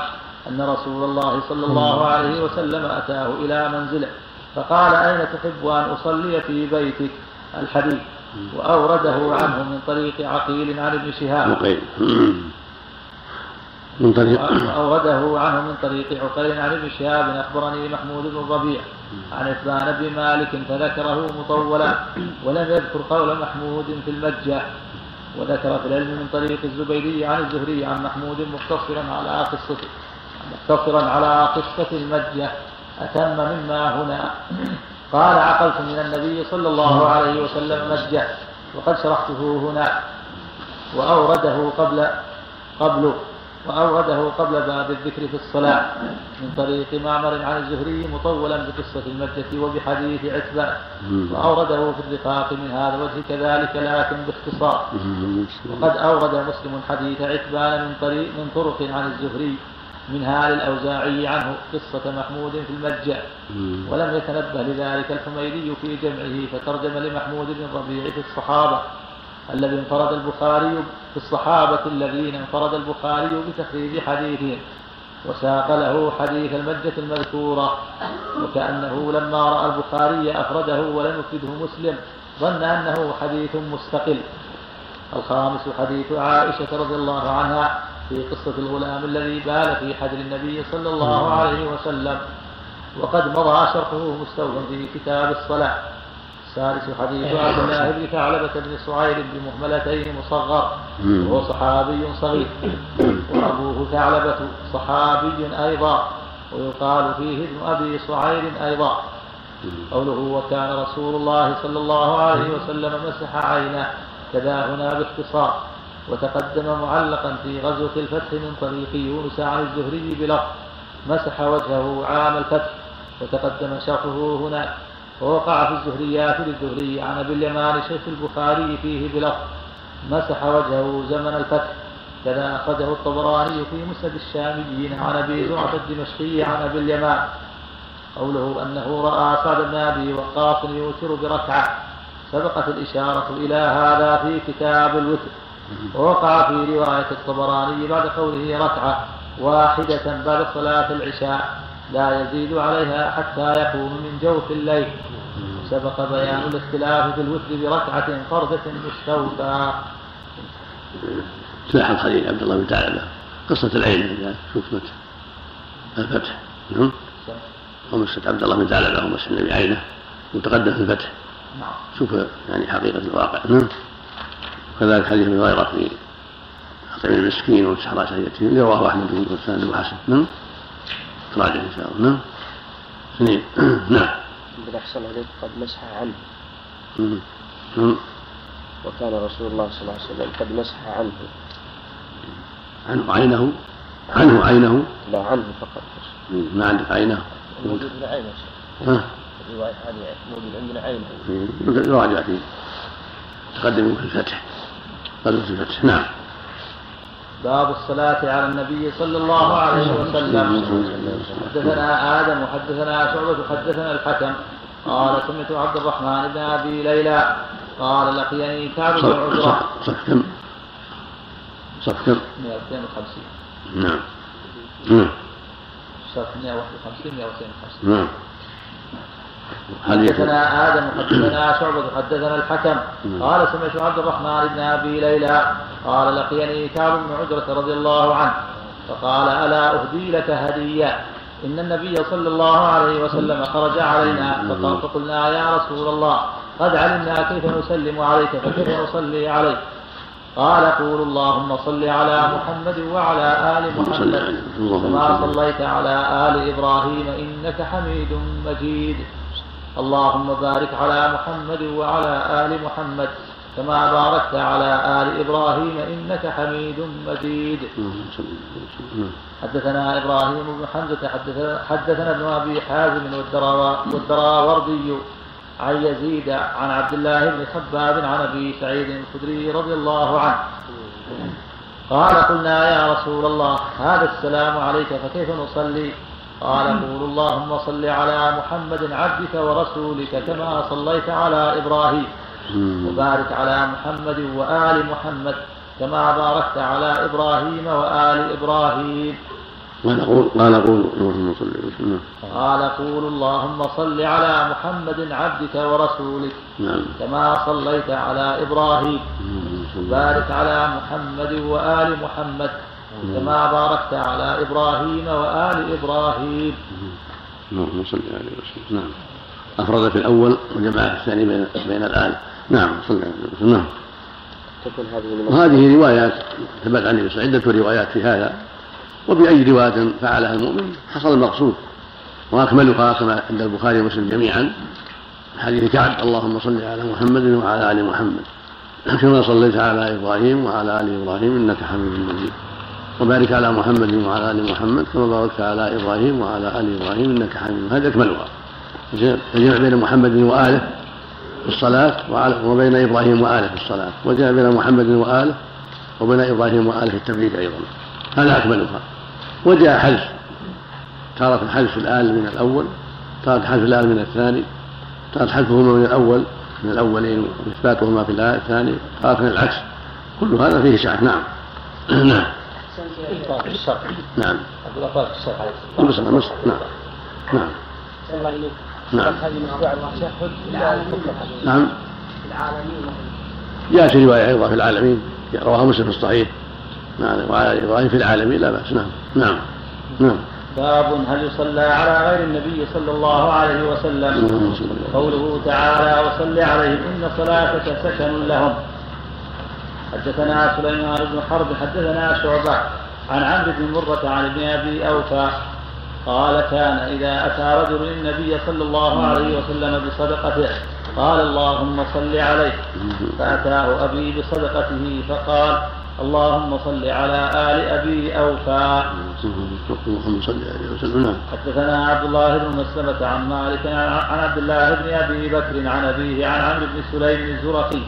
أن رسول الله صلى الله عليه وسلم أتاه إلى منزله فقال أين تحب أن أصلي في بيتك؟ الحديث. وأورده عنه من طريق عقيل عن ابن شهاب. من طريق؟ أورده عنه من طريق عقيل عن ابن شهاب. أخبرني محمود بن الربيع عن عثمان بن مالك فذكره مطولا ولم يذكر قول محمود في المجة. وذكر في العلم من طريق الزبيدي عن الزهري عن محمود مقتصرا على قصة مقتصرا على قصة المجة أتم مما هنا. قال عقلت من النبي صلى الله عليه وسلم مجة وقد شرحته هنا. وأورده قبل قبله. وأورده قبل باب الذكر في الصلاة من طريق معمر عن الزهري مطولا بقصة المجة وبحديث عتبة. وأورده في الرقاق من هذا الوجه كذلك لكن باختصار. وقد أورد مسلم حديث عتبان من طريق من طرق عن الزهري منها للأوزاعي عنه قصة محمود في المجة ولم يتنبه لذلك الحميدي في جمعه فترجم لمحمود بن الربيع في الصحابة. الذي انفرد البخاري في الصحابة الذين انفرد البخاري بتخريج حديثهم وساق له حديث المجة المذكورة وكأنه لما رأى البخاري أفرده ولم يفرده مسلم ظن أنه حديث مستقل. الخامس حديث عائشة رضي الله عنها في قصة الغلام الذي بال في حجر النبي صلى الله عليه وسلم وقد مضى شرحه مستوفا في كتاب الصلاة. السادس حديث عبد الله بن ثعلبة بن سعيد بمهملتين مصغر وهو صحابي صغير. وأبوه ثعلبة صحابي أيضا ويقال فيه ابن أبي صعير أيضا. قوله وكان رسول الله صلى الله عليه وسلم مسح عينه كذا هنا باختصار. وتقدم معلقا في غزوة الفتح من طريق يونس عن الزهري بلفظ مسح وجهه عام الفتح وتقدم شرحه هنا. ووقع في الزهريات للزهري عن أبي اليمان شيخ البخاري فيه بلفظ مسح وجهه زمن الفتح. كذا أخرجه الطبراني في مسند الشاميين عن أبي زرعة الدمشقي عن أبي اليمان. قوله أنه رأى سعد بن أبي وقاص يوتر بركعة. سبقت الإشارة إلى هذا في كتاب الوتر. ووقع في رواية الطبراني بعد قوله ركعة واحدة بعد صلاة العشاء. لا يزيد عليها حتى يقوم من جوف الليل. سبق بيان الاختلاف في الوتر بركعة فردة مستوفى. سلاح الخليل عبد الله بن ثعلبة قصة العين إذا شفت الفتح. نعم. ومسة عبد الله بن ثعلبة ومسة النبي عينه. متقدم في الفتح. نعم شوف يعني حقيقة الواقع. نعم. وكذلك حديث أبي هريرة في أطعم المسكين سيئتهم اللي رواه أحمد بن وحسن نعم. تراجع إن شاء الله. نعم. اثنين *clears throat* نعم. إذا أحسن عليك قد مسح عنه. نعم. وكان رسول الله صلى الله عليه وسلم قد مسح عنه. عنه عينه؟ عنه عينه؟ لا عنه فقط. ما عندك عينه؟ موجود عينه. ها؟ الرواية هذه موجود عندنا عينه. يراجع فيه. تقدم في الفتح. في الفتح. نعم. باب الصلاة على النبي صلى الله عليه وسلم. حدثنا آدم وحدثنا شعبة حدثنا الحكم. قال سمعت عبد الرحمن بن أبي ليلى قال لقيني كعب بن عجرة صف كم؟ صف كم؟ 152 نعم. نعم. صف 151 152 نعم. حدثنا آدم حدثنا شعبة حدثنا الحكم. قال سمعت عبد الرحمن بن أبي ليلى قال لقيني كعب بن عجرة رضي الله عنه فقال ألا أهدي لك هدية؟ إن النبي صلى الله عليه وسلم خرج علينا فقال فقلنا يا رسول الله قد علمنا كيف نسلم عليك فكيف نصلي عليك؟ قال قول اللهم صل على محمد وعلى صل محمد كما صل صليت على آل إبراهيم إنك حميد مجيد. اللهم بارك على محمد وعلى آل محمد كما باركت على آل إبراهيم إنك حميد مجيد. حدثنا إبراهيم بن حمزة حدثنا, حدثنا ابن أبي حازم والدراوردي عن يزيد عن عبد الله بن خباب عن أبي سعيد الخدري رضي الله عنه. قال قلنا يا رسول الله هذا السلام عليك فكيف نصلي؟ قال قول اللهم صل على محمد عبدك ورسولك كما صليت على إبراهيم. وبارك على محمد وآل محمد كما باركت على إبراهيم وآل إبراهيم. قال قول قال قول اللهم صل وسلم قال قول اللهم صل على محمد عبدك ورسولك نعم. كما صليت على إبراهيم. اللهم صل بارك على محمد وآل محمد كما باركت على إبراهيم وآل إبراهيم. اللهم صل عليه وسلم نعم. أفرد في الأول وجمع في الثاني بين بين الآل. نعم صلى الله عليه وسلم نعم. تكون هذه من وهذه روايات ثبت عن النبي عدة روايات في هذا. وبأي رواية فعلها المؤمن حصل المقصود. وأكملها كما عند البخاري ومسلم جميعا. حديث كعب اللهم صل على محمد وعلى آل محمد. كما صليت على إبراهيم وعلى آل إبراهيم إنك حميد مجيد. وبارك على محمد وعلى آل محمد كما باركت على إبراهيم وعلى آل إبراهيم إنك حميد هذا أكملها. الجمع بين محمد وآله في الصلاة وعلى- وبين إبراهيم وآله في الصلاة. وجاء بين محمد وآله وبين إبراهيم وآله في التبريك أيضا. هذا أكملها. وجاء حذف تارة حذف الآل من الأول تارة حذف الآل من الثاني تارة حذفهما من الأول من الأولين وإثباتهما في الثاني تارة العكس. كل هذا فيه سعة نعم. *clears throat* نعم. إطلاق الشرع نعم. أقول أطلاق الشرع عليه مصر مصر نعم. نعم. الله إليك نعم. هذه من أنواع التشهد العالمين نعم. العالمين. جاءت رواية أيضا في العالمين. رواها مسلم في الصحيح. نعم. وعلى إبراهيم في العالمين لا بأس. نعم. نعم. نعم. باب هل يصلى على غير النبي صلى الله عليه وسلم؟ قوله تعالى وصل عليهم إن صلاتك سكن لهم. حدثنا سليمان بن حرب حدثنا شعبة عن عمرو بن مرة عن ابن أبي أوفى قال كان إذا أتى رجل النبي صلى الله عليه وسلم بصدقته قال اللهم صل عليه. فأتاه أبي بصدقته فقال اللهم صل على آل أبي أوفى. حدثنا عبد الله بن مسلمة عن مالك عن عبد الله بن أبي بكر عن أبيه عن عمرو بن سليم الزرقي.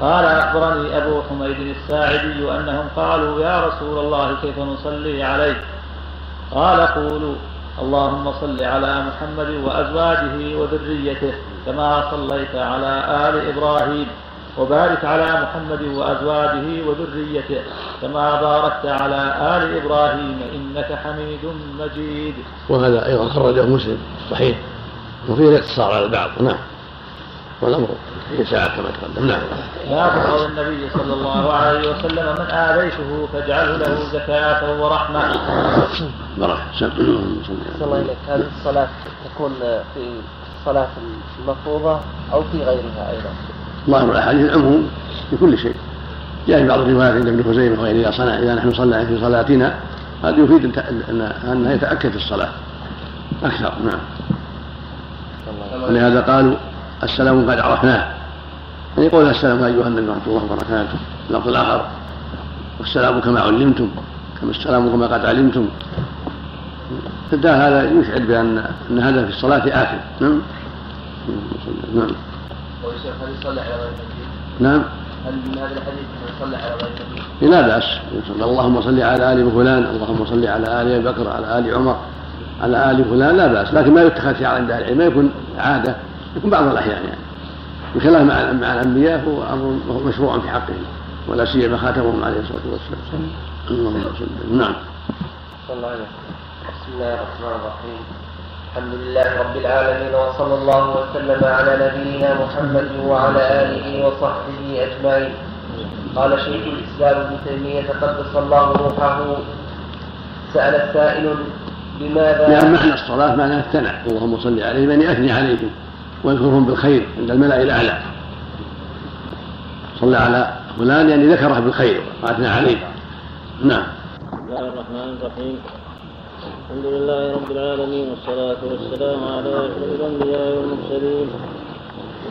قال أخبرني أبو حميد الساعدي أنهم قالوا يا رسول الله كيف نصلي عليك؟ قال قولوا اللهم صل على محمد وأزواجه وذريته كما صليت على آل إبراهيم وبارك على محمد وأزواجه وذريته كما باركت على آل إبراهيم إنك حميد مجيد. وهذا أيضا خرجه مسلم صحيح وفيه الاقتصار على البعض نعم والأمر في ساعة كما تقدم؟ نعم. لا تقول النبي صلى الله عليه وسلم من آذيته فاجعله له زكاة ورحمة. سم الله إليك هذه الصلاة تكون في الصلاة المفروضة أو في غيرها أيضا؟ ظاهر الاحاديث العموم في كل شيء. جاء في بعض الروايات عند ابن خزيمة وغيره إذا صنع إذا نحن صلى في صلاتنا هذا يفيد أن انه يتأكد في الصلاة أكثر. نعم. ولهذا قالوا السلام قد عرفناه. يعني يقول السلام أيها النبي ورحمة الله وبركاته. اللفظ الآخر والسلام كما علمتم كما السلام كما قد علمتم. فالدال هذا يشعر بأن أن هذا في الصلاة اكل نعم. نعم. هل يصلي على غير نعم. هل من هذا الحديث من يصلي على غير لا بأس اللهم صل على آل فلان اللهم صل على آل أبي بكر على آل عمر على آل فلان لا بأس. لكن ما يتخذ شعار عند أهل العلم ما يكون عادة. يكون بعض الأحيان يعني. بخلاف مع مع الأنبياء هو أمر مشروع في حقهم ولا سيما خاتمهم عليه الصلاة والسلام. اللهم صل نعم. صلى الله عليه وسلم. بسم الله الرحمن الرحيم. الحمد لله رب العالمين وصلى الله وسلم على نبينا محمد وعلى آله وصحبه أجمعين. قال شيخ الإسلام ابن تيمية قدس الله روحه. سأل السائل لماذا يعني معنى الصلاة معنى الثناء. اللهم صل عليهم يعني أثني عليهم واذكرهم بالخير عند الملأ الأعلى. صلى على فلان يعني ذكره بالخير وأثنى عليه. نعم. بسم الله الرحمن الرحيم. الحمد لله رب العالمين والصلاة والسلام على أشرف الأنبياء والمرسلين.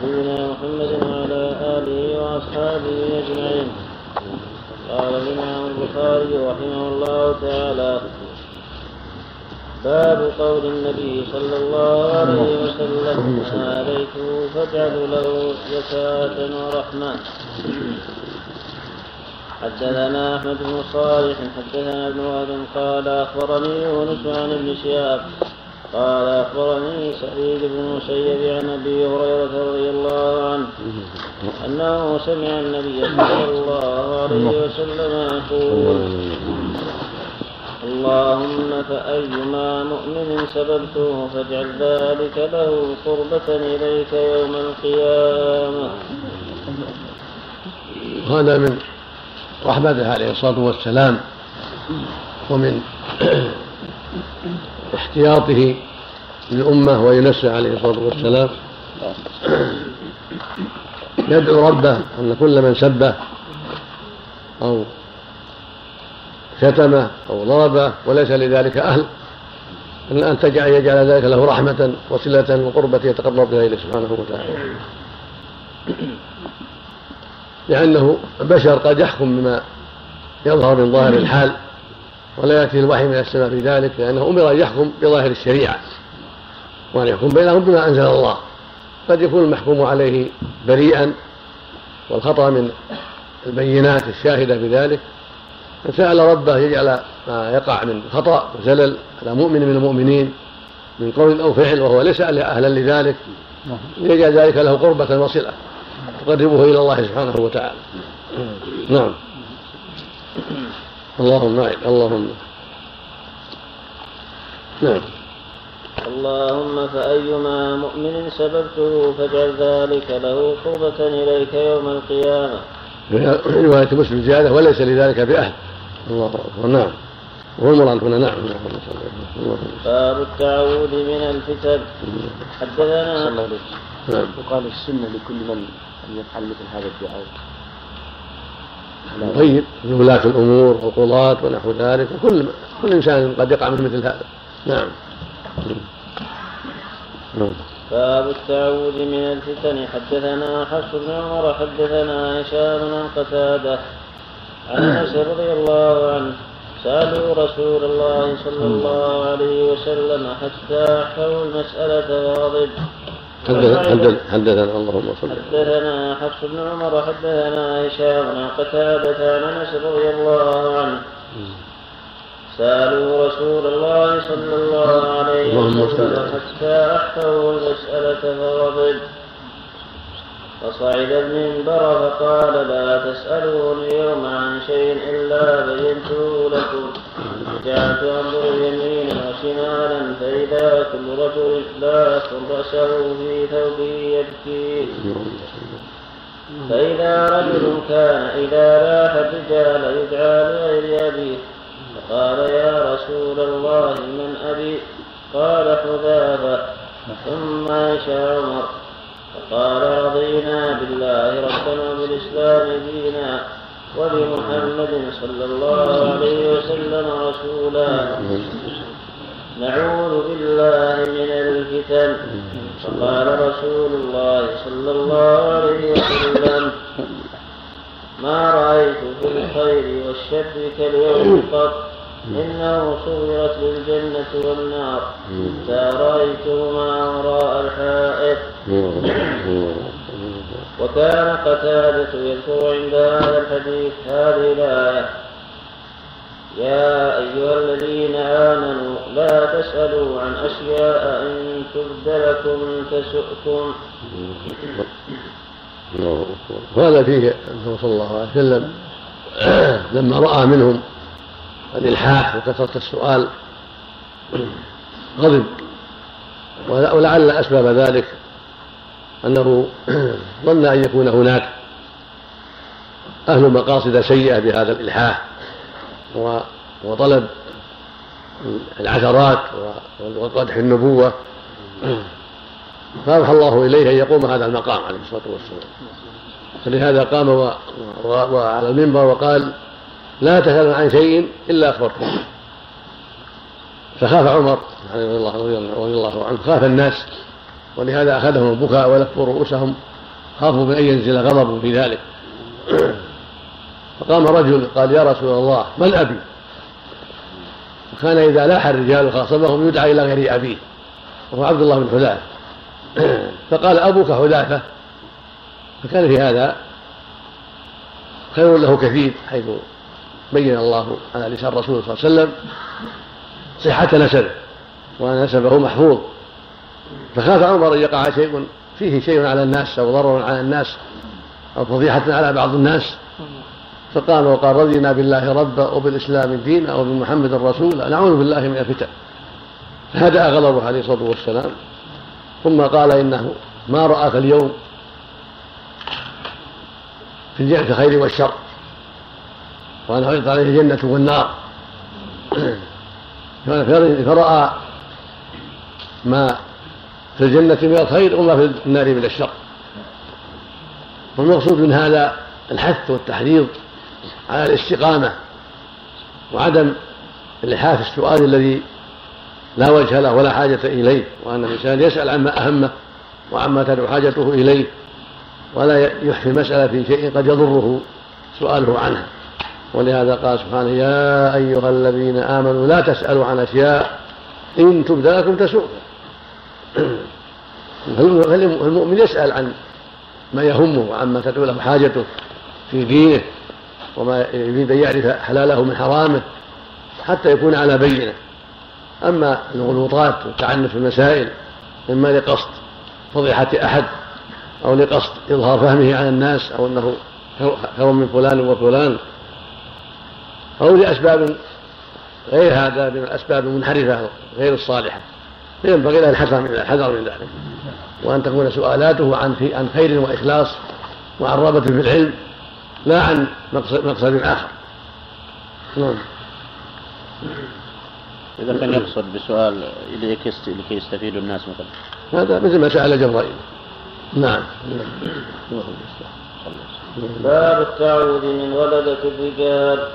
نبينا محمد وعلى آله وأصحابه أجمعين. قال الإمام البخاري رحمه الله تعالى باب قول النبي صلى الله عليه وسلم آليته فاجعلوا له زكاة ورحمة. حدثنا أحمد بن صالح حدثنا ابن وهب قال أخبرني يونس عن ابن شهاب قال أخبرني سعيد بن المسيب عن أبي هريرة رضي الله عنه أنه سمع النبي صلى الله عليه وسلم يقول اللهم فأيما مؤمن سببته فاجعل ذلك له قربة إليك يوم القيامة. وهذا من رحمته عليه الصلاة والسلام ومن احتياطه للأمة وينسى عليه الصلاة والسلام. يدعو ربه أن كل من سبه أو شتمه أو ضربه وليس لذلك أهل. أن أن تجعل يجعل ذلك له رحمة وصلة وقربة يتقرب بها إليه سبحانه وتعالى. لأنه بشر قد يحكم بما يظهر من ظاهر الحال ولا يأتي الوحي من السماء في ذلك لأنه أمر أن يحكم بظاهر الشريعة وأن يحكم بينهم بما أنزل الله. قد يكون المحكوم عليه بريئا والخطأ من البينات الشاهدة بذلك. فسأل ربه يجعل ما يقع من خطأ وزلل على مؤمن من المؤمنين من قول أو فعل وهو ليس أهلا لذلك. يجعل ذلك له قربة وصلة تقربه إلى الله سبحانه وتعالى. نعم. اللهم نعم اللهم. نعم. اللهم فأيما مؤمن سببته فاجعل ذلك له قربة إليك يوم القيامة. رواية مسلم زيادة وليس لذلك بأهل الله أكبر. نعم. وهو المراد هنا نعم. باب التعوذ من الفتن. حدثنا نعم. يقال السنة لكل من أن يفعل مثل هذا الدعاء. طيب. ولاة الأمور والقضاة ونحو ذلك. وكل كل إنسان قد يقع من مثل هذا. نعم. نعم. باب التعوذ من الفتن. حدثنا حفص بن عمر حدثنا هشام عن قتادة عن أنس رضي الله عنه. سألوا رسول الله صلى الله عليه وسلم حتى احكوا المسألة حدث- حدثنا اللهم صل حدثنا حفص بن عمر حدثنا هشام عن قتادة عن أنس رضي الله عنه. سألوا رسول الله صلى الله عليه وسلم. حتى أحفظوا المسألة فغضب فصعد المنبر فقال لا تسألوني اليوم عن شيء إلا بينته لكم. جعلت أنظر يمينا وشمالا فإذا كل رجل لا رأسه في ثوبه يبكي. فإذا رجل كان إذا لاح الرجال يدعى لغير أبيه. فقال يا رسول الله من أبي؟ قال حذافة. ثم عاش عمر. فقال رضينا بالله ربنا وبالإسلام دينا وبمحمد صلى الله عليه وسلم رسولا. نعوذ بالله من الفتن. فقال رسول الله صلى الله عليه وسلم ما رأيت في الخير والشر كاليوم قط. إنه صورت للجنة والنار. حتى رأيتهما وراء الحائط. وكان قتادة يذكر عند هذا الحديث هذه الآية. يا أيها الذين آمنوا لا تسألوا عن أشياء إن تبد لكم تسؤكم وهذا فيه أنه صلى الله عليه وسلم *clears throat* لما رأى منهم الإلحاح وكثرة السؤال غضب. ولعل أسباب ذلك أنه *clears throat* ظن أن يكون هناك أهل مقاصد سيئة بهذا الإلحاح و- وطلب العثرات وقدح النبوة *clears throat* فأوحى الله إليه أن يقوم هذا المقام عليه الصلاة والسلام. فلهذا قام و... و... وعلى المنبر وقال لا تسألوا عن شيء إلا أخبرتم فخاف عمر رضي الله رضي الله عنه. خاف الناس ولهذا أخذهم البكاء ولفوا رؤوسهم خافوا من أن ينزل غضب في ذلك. فقام رجل قال يا رسول الله من أبي؟ وكان إذا لاح الرجال خاصمهم يدعى إلى غير أبيه وهو عبد الله بن حذافة فقال أبوك حذافة. فكان في هذا خير له كثير حيث بين الله على لسان الرسول صلى الله عليه وسلم صحة نسبه وأن نسبه محفوظ. فخاف عمر أن يقع شيء فيه شيء على الناس أو ضرر على الناس أو فضيحة على بعض الناس. فقال وقال رضينا بالله ربا وبالإسلام دينا وبمحمد رسولا نعوذ بالله من الفتن. فهدأ غضبه عليه الصلاة والسلام. ثم قال إنه ما رآك اليوم في في الخير والشر وأنه يطلع عليه الجنة والنار. *clears throat* فرأى ما في الجنة من الخير وما في النار من الشر. والمقصود من هذا الحث والتحريض على الاستقامة وعدم الإلحاح في السؤال الذي لا وجه له ولا حاجة إليه وأن الإنسان يسأل عما أهمه وعما تدعو حاجته إليه ولا يحفي المسألة في شيء قد يضره سؤاله عنها. ولهذا قال سبحانه يا أيها الذين آمنوا لا تسألوا عن أشياء إن تبد لكم تسؤكم فالمؤمن *clears throat* يسأل عن ما يهمه وعما تدعو له حاجته في دينه وما يريد أن يعرف حلاله من حرامه حتى يكون على بينة؟ أما الغلوطات في المسائل إما لقصد فضيحة أحد أو لقصد إظهار فهمه على الناس أو أنه خير من فلان وفلان. أو لأسباب غير هذا من الأسباب المنحرفة غير الصالحة. فينبغي له الحذر من الحذر من ذلك. وأن تكون سؤالاته عن في عن خير وإخلاص وعن رغبة في العلم لا عن مقصد, مقصد آخر. نعم. إذا كان يقصد بسؤال لكي يستفيد الناس مثلا. هذا مثل ما سأل جبرائيل. نعم. باب التعوذ من غلبة الرجال.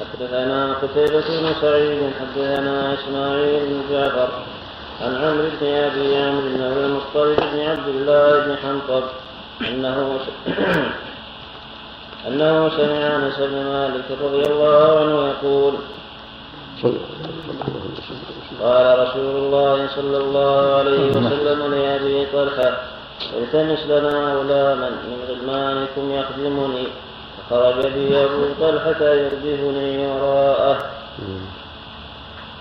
حدثنا قتيبة بن سعيد حدثنا إسماعيل بن جعفر عن عمرو بن أبي عمرو بن أبي المصطلق بن عبد الله بن حنطب أنه *coughs* أنه سمع أنس بن مالك رضي الله عنه يقول قال رسول الله صلى الله عليه وسلم لأبي طلحة التمس لنا غلاما من غلمانكم يخدمني فخرج بي أبو طلحة يردفني وراءه.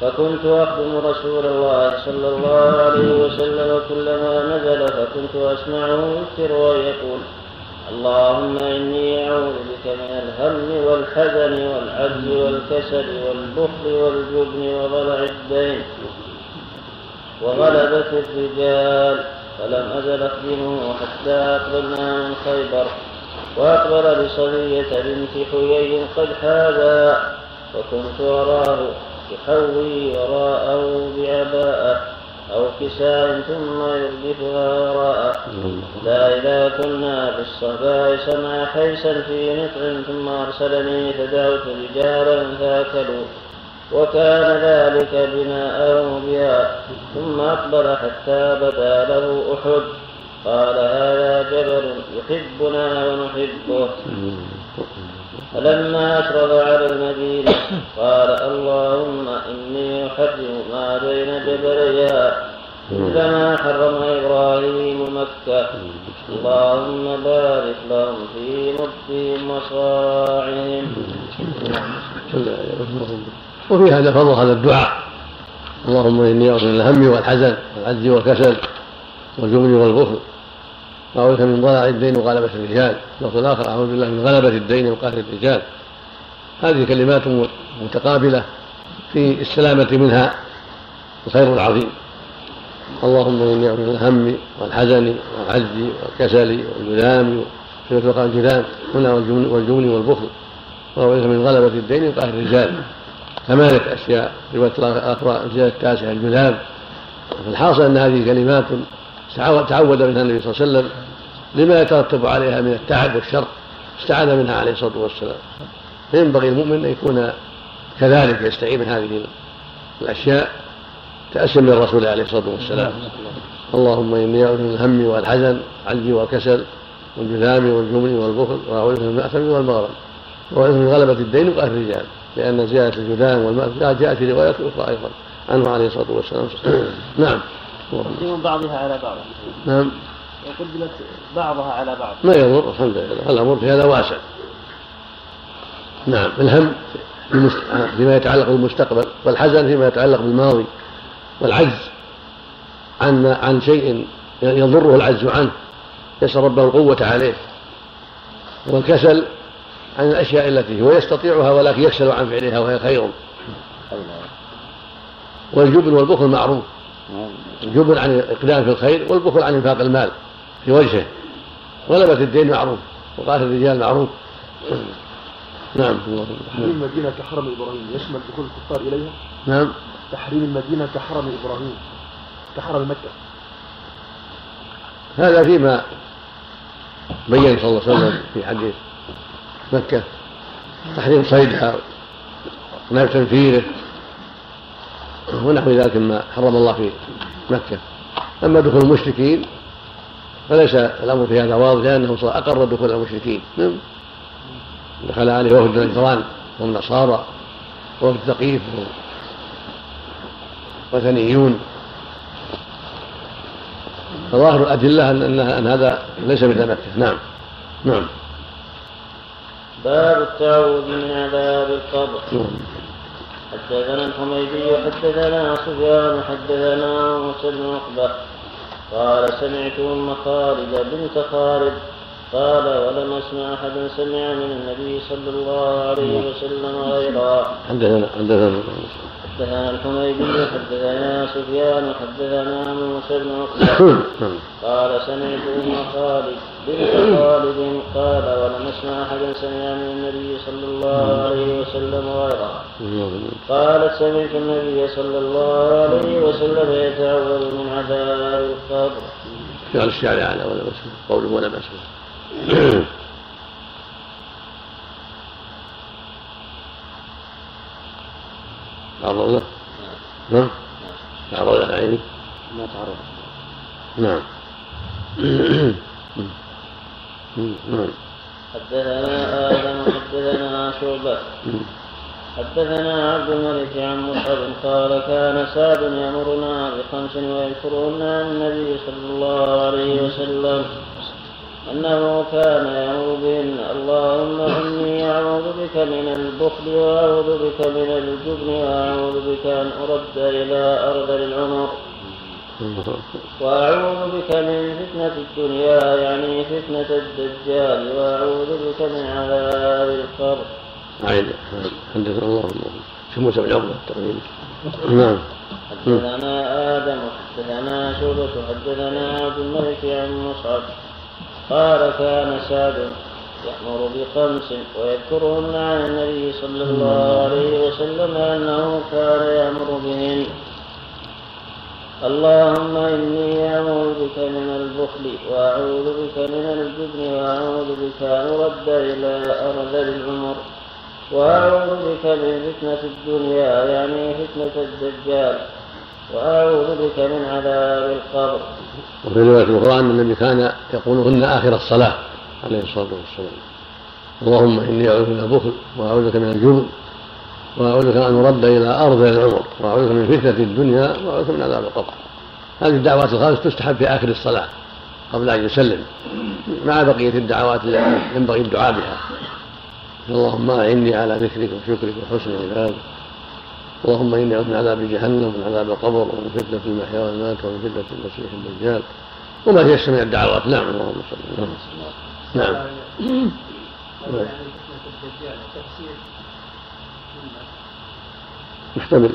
فكنت أخدم رسول الله صلى الله عليه وسلم كلما نزل فكنت أسمعه يكثر ويقول اللهم إني أعوذ بك من الهم والحزن والعجز والكسل والبخل والجبن وضلع الدين وغلبة الرجال. فلم أزل أخدمه حتى أقبلنا من خيبر وأقبل بصبية بنت حيي قد حاذا وكنت أراه يحوي وراءه بعباءة أو كساء ثم يردفها وراءه. لا إذا كنا في الصهباء سمع حيسا في نطع ثم أرسلني فدعوت رجالا فأكلوا. وكان ذلك بناءه بها. ثم أقبل حتى بدا له أحد. قال هذا جبل يحبنا ونحبه. فلما أشرف على المدينة قال اللهم إني أحرم ما بين جبليها مثل ما حرم إبراهيم مكة. اللهم بارك لهم في مدهم وصاعهم. وفي هذا فضل هذا الدعاء. اللهم أعوذ من الهم والحزن والعجز والكسل والجبن والبخل. واعوذ من ضلع الدين وغلبة الرجال. اللفظ الآخر أعوذ بالله من غلبة الدين وقهر الرجال. هذه كلمات متقابلة في السلامة منها الخير العظيم. اللهم إني أعوذ من الهم والحزن والعجز والكسل والجذام في الجذام هنا والجبن والبخل. واعوذ من غلبة الدين وقهر الرجال. ثمانية أشياء. رواية الأخرى الزيادة التاسعة الجذام فالحاصل أن هذه كلمات تعود منها النبي صلى الله عليه وسلم لما يترتب عليها من التعب والشر استعاذ منها عليه الصلاة والسلام. فينبغي المؤمن أن يكون كذلك يستعين من هذه الأشياء تأسيا من الرسول عليه الصلاة والسلام. اللهم إني أعوذ من الهم والحزن والعجز والكسل والجذام والجمن والبخل وأعوذ من المأثم والمغرم وأعوذ من غلبة الدين وقهر الرجال لأن زيادة الجذام والماء جاءت في روايات أخرى أيضا عنه عليه الصلاة والسلام. نعم. تقديم بعضها على بعض. نعم. وقدمت بعضها على بعض. ما يضر الحمد لله. الأمر في هذا واسع. نعم. الهم فيما يتعلق بالمستقبل والحزن فيما يتعلق بالماضي والعجز عن عن شيء يضره العجز عنه يسأل ربه القوة عليه. والكسل عن الأشياء التي هو يستطيعها ولكن يكسل عن فعلها وهي خير. والجبن والبخل معروف. الجبن عن الإقدام في الخير والبخل عن إنفاق المال في وجهه. غلبة الدين معروف وقاتل الرجال معروف *clears throat* نعم. تحريم المدينة كحرم إبراهيم يشمل دخول الكفار إليها؟ نعم. تحريم المدينة كحرم إبراهيم كحرم مكة. هذا فيما بين صلى الله عليه وسلم في حديث مكة. تحريم صيدها ونهي تنفيره ونحو ذلك مما حرم الله في مكة. أما دخول المشركين فليس الأمر في هذا واضح لأنه أقر دخول المشركين. نعم. دخل عليه وفد نجران والنصارى وفد ثقيف وثنيون فظاهر الأدلة أن, أن هذا ليس مثل مكة. نعم. نعم. باب التعوذ من عذاب القبر. حدثنا الحميدي حدثنا سفيان حدثنا موسى بن عقبة. قال سمعت أم خالد بنت خالد قال ولم أسمع أحدا سمع من النبي صلى الله عليه وسلم غيرها حدثنا حدثنا حدثنا الحميدي حدثنا سفيان حدثنا موسى بن عقبه *coughs* قال سمعت ام خالد بنت خالد قال ولم اسمع احدا سمع من النبي صلى الله عليه وسلم غيرها قالت سمعت النبي صلى الله عليه وسلم يتعوذ من عذاب القبر. قال الشارع على ولا بس قوله ولا بأس *coughs* تعرض له؟ نعم. تعرض له عيني. ما تعرض نعم. نعم حدثنا آدم حدثنا شعبة. حدثنا عبد الملك عن مصعب قال كان سعد يأمرنا بخمس ويذكرهن عن النبي صلى الله عليه وسلم. أنه كان بهن اللهم إني أعوذ بك من البخل وأعوذ بك من الجبن وأعوذ بك أن أرد إلى أرذل العمر. وأعوذ بك من فتنة الدنيا يعني فتنة الدجال. وأعوذ بك من عذاب القبر. عين حدثنا الله. شو موسى بن عقبة التقريب. نعم. حدثنا آدم وحدثنا شعبة حدثنا عبد الملك عن مصعب. قال كان سعد يأمر بخمس ويذكرهن عن النبي صلى الله عليه وسلم أنه كان يأمر بهن. اللهم إني أعوذ بك من البخل وأعوذ بك من الجبن وأعوذ بك أن أرد إلى أرذل العمر وأعوذ بك من فتنة الدنيا يعني فتنة الدجال. وأعوذ بك من عذاب القبر. وفي رواية أخرى أن النبي كان يقولهن آخر الصلاة عليه الصلاة والسلام. اللهم إني أعوذ من البخل وأعوذ بك من الجبن وأعوذ بك أن أرد إلى أرض العمر وأعوذ بك من فتنة الدنيا وأعوذ بك من عذاب القبر. هذه الدعوات الخمس تستحب في آخر الصلاة قبل أن يسلم مع بقية الدعوات التي ينبغي الدعاء بها. اللهم أعني على ذكرك وشكرك وحسن عبادك. اللهم إني أعوذ من عذاب جهنم ومن عذاب القبر ومن فتنة المحيا والمات ومن فتنة المسيح الدجال. وما تيسر من الدعوات. نعم اللهم صل نعم نعم. محتمل.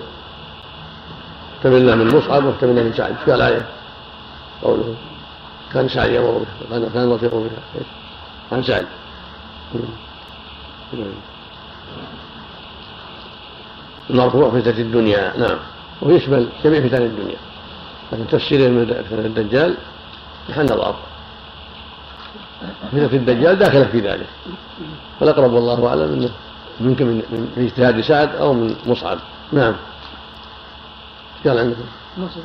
محتمل من مصعب واحتمل له من سعد قال عليه قوله. كان سعد يامر بها كان لطيف بها عن سعد نعم. المرفوع فتنة الدنيا نعم. ويشمل جميع فتن الدنيا. لكن تفسيره من فتنة الدجال محل نظر فتنة الدجال داخلة في ذلك. والأقرب والله أعلم أنه يمكن من من اجتهاد سعد أو من مصعب. نعم. قال عندكم موسى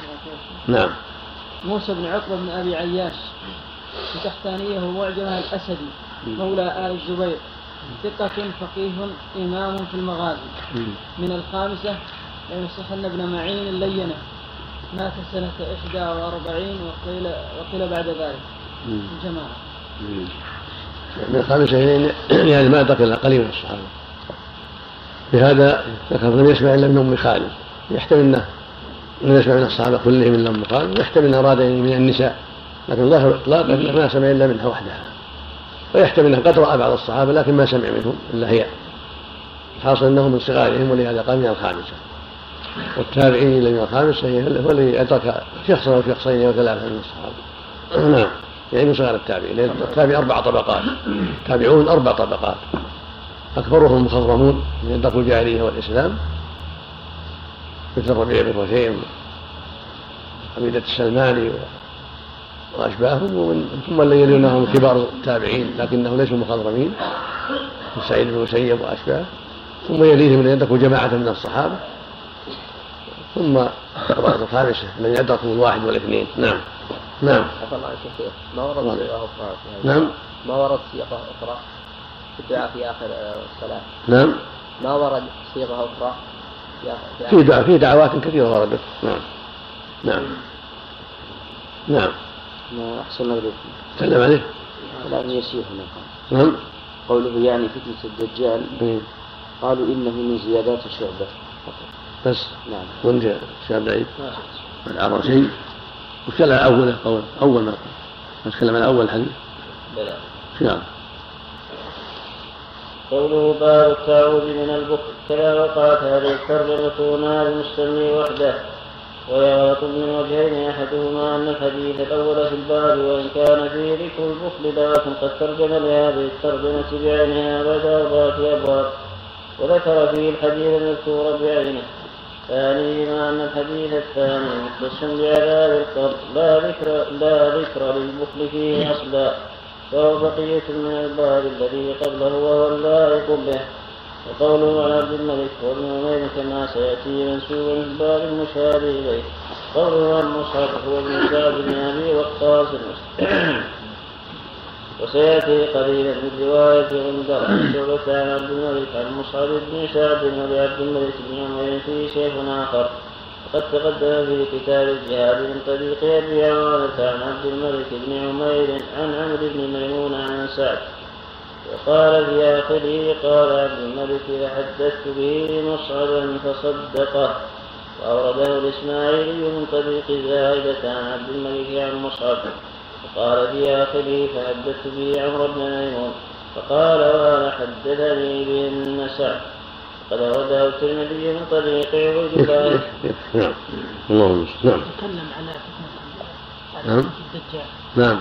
بن نعم. موسى بن عقبة بن أبي عياش. التحتانية معجمة الأسدي مولى آل الزبير. ثقة فقيه إمام في المغازي. من الخامسة يصح ابن معين اللينة مات سنة إحدى وأربعين وقيل, وقيل بعد ذلك. الجماعة. من الخامسة يعني, ما دخل قليل من الصحابة. لهذا ذكر لم يسمع إلا من أم خالد. يحتمل أنه لم يسمع من الصحابة كلهم إلا أم خالد ويحتمل أنه أراد من النساء. لكن ظاهر الإطلاق أنه ما سمع إلا منها وحدها. ويحتمل انه قد رأى بعض الصحابة لكن ما سمع منهم إلا هي. الحاصل انه من صغارهم ولهذا قال من الخامسة. والتابعين إلى من الخامسه هو الذي أدرك شخصا أو شخصين أو ثلاثة من الصحابة. *clears throat* نعم. يعني من صغار التابعين. لأن التابع أربع طبقات. التابعون أربع طبقات. أكبرهم المخضرمون من يدركوا الجاهلية والإسلام. مثل الربيع بن رشيم حميدة السلماني وأشباههم ومن ثم الذين يلونهم كبار التابعين لكنهم ليسوا مخضرمين. سعيد بن المسيب واشباهه ثم يليهم من يدركوا جماعة من الصحابة. ثم الطبقه الخامسة من يدركهم الواحد والاثنين. نعم. نعم. ما ورد صيغه أخرى نعم. ما ورد صيغه أخرى؟ في الدعاء في آخر الصلاة؟ نعم. ما ورد صيغه أخرى؟ في دعاء في دعوات كثيرة وردت. نعم. نعم. نعم. ما أحسن الله تكلم عليه كلام يسير هنا. نعم. قوله يعني فتنة الدجال. مم. قالوا إنه من زيادات شعبة. بس. نعم. جاء شاب بعيد العرى شيء. وش على أول قول؟ أول ما نتكلم عن أول حديث. بلى. نعم. قوله باب التعوذ من البخل. كذا وقعت هذه الترجمة هنا المستمع وحده. ويغلط من وجهين أحدهما أن الحديث الأول في الباب وإن كان فيه ذكر البخل لكن قد ترجم لهذه الترجمة بعينها بعد اربعه أبواب. وذكر فيه الحديث المذكور بعينه. ثانيهما أن الحديث الثاني مختص بعذاب القبر. لا ذكر لا ذكر للبخل فيه أصلا. فهو بقية من الباب الذي قبله وهو اللائق به. وقوله عن عبد الملك عمير كما سيأتي منسوبا في الباب المشابه إليه. قوله عن مصعب هو ابن سعد بن أبي وقاص. وسيأتي قليلا من رواية غندر عن شعبة عن عبد الملك عن مصعب بن سعد ولعبد الملك بن عمير في شيخ آخر. وقد تقدم في كتاب الجهاد من طريق أبي عوانة عن عبد الملك بن عمير عن عمرو بن ميمون عن سعد. وقال آخره قال عبد الملك فحدثت به مصعبا فصدقه وأورده الإسماعيلي من طريق زائدة عن عبد الملك عن مصعب. وقال آخره فحدثت به عمرو بن ميمون فقال وأنا حدثني به النسع قد أورده الترمذي من طريق عبيد الله. نعم اللهم نعم تكلم على فتنة نعم. الدجال نعم.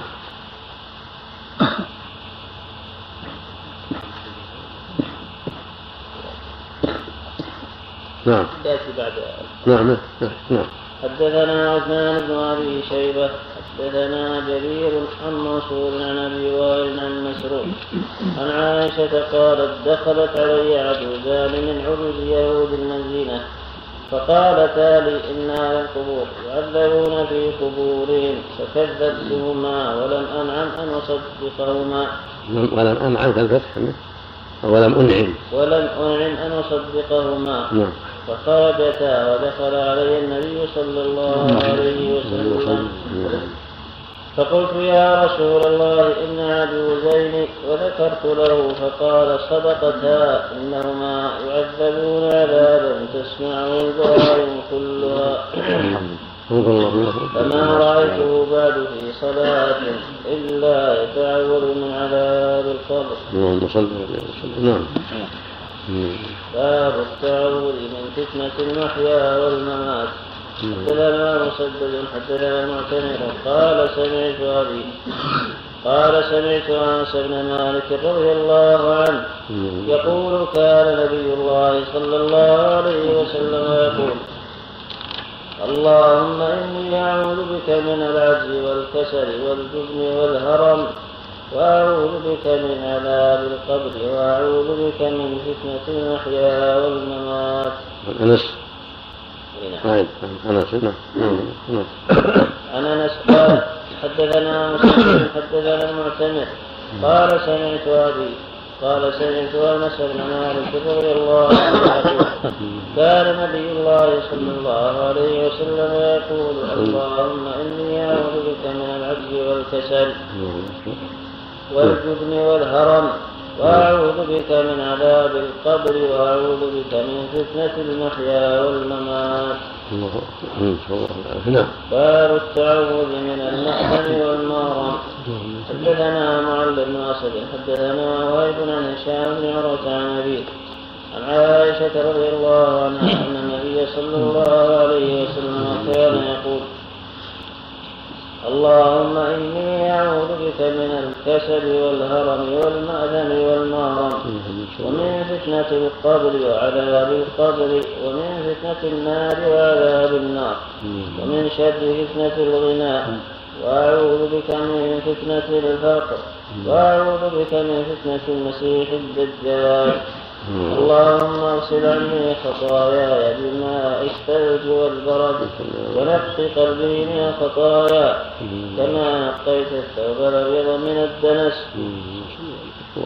نعم. يأتي بعد نعم نعم نعم حدثنا عثمان بن أبي شيبة حدثنا جرير عن منصور عن أبي وائل عن مسروق. عن عائشة قالت دخلت علي عجوزان من عجوز يهود المدينة فقالتا لي إنا للقبور يعذبون في قبورهم فكذبتهما ولم أنعم أن أصدقهما. ولم أنعم كالفتح ولم أنعم. ولم أنعم أن أصدقهما. نعم. فخرجتا ودخل علي النبي صلى الله عليه وسلم. فقلت يا رسول الله إن عجوزين. وذكرت له فقال صدقتا إنهما يعذبون عذابا تسمعه البهائم كلها. فما رأيته بعد في صلاة إلا يتعوذ من عذاب القبر. اللهم صل وسلم نعم. باب التعوذ من فتنة المحيا والممات. حدثنا مسدد حدثنا معتمر. قال سمعت أبي قال سمعت أنس بن مالك رضي الله عنه يقول كان نبي الله صلى الله عليه وسلم يقول اللهم إني أعوذ بك من العجز والكسل والجبن والهرم وأعوذ بك من عذاب القبر وأعوذ بك من فتنة المحيا والممات. أنس. نعم. نعم أنس نعم نعم عن أنس. قال حدثنا مسلم حدثنا المعتمر. قال سمعت أبي قال سمعت أنس بن مالك رضي الله عنه كان نبي الله صلى الله عليه وسلم يقول اللهم إني أعوذ بك من العجز والكسل والجبن والهرم وأعوذ بك من عذاب القبر وأعوذ بك من فتنة المحيا والممات. نعم باب التعوذ من المأثم والمغرم. حدثنا معل بن أسد حدثنا وهيب عن هشام بن عروة عن أبيه عن عائشة رضي الله عنها أن النبي صلى الله عليه وسلم كان يقول اللهم إني أعوذ بك من الكسل والهرم والمأذن والمهرم ومن فتنة القبر وعذاب القبر ومن فتنة النار وعذاب النار ومن شر فتنة الغنى وأعوذ بك من فتنة الفقر وأعوذ بك من فتنة المسيح الدجال. اللهم اغسل عني خطاياي بالماء الثلج والبرد ونقي قلبي من الخطايا كما نقيت الثوب الأبيض من الدنس.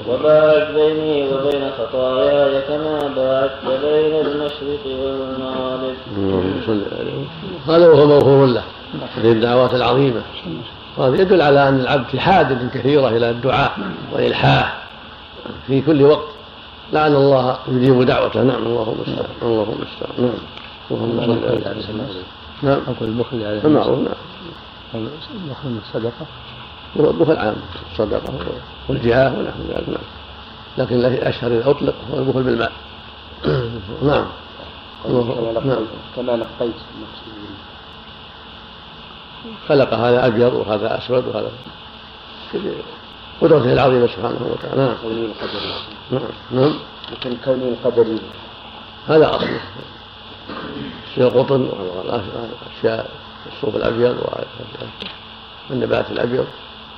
وباعد بيني وبين خطاياي كما باعدت بين المشرق والمغرب. هذا وهو مغفور له هذه الدعوات العظيمة. وهذا يدل على أن العبد في حاجة كثيرة إلى الدعاء والإلحاح في كل وقت. لعل الله يجيب دعوته. نعم اللهم المستعان اللهم المستعان. نعم. اللهم صل على سيدنا. نعم. أقول البخل على المعروف نعم. البخل من الصدقة. هو البخل عام الصدقة والجهاه ونحو ذلك. نعم. لكن الأشهر إذا أطلق هو البخل بالمال. *coughs* نعم. كما نعم. كما نقيت خلق هذا أبيض وهذا أسود وهذا قدرته العظيمة سبحانه وتعالى. نعم. كوني القدري نعم. نعم. لكن كوني القدري هذا أصله الشيء القطن والأشياء الصوف الأبيض والنبات الأبيض.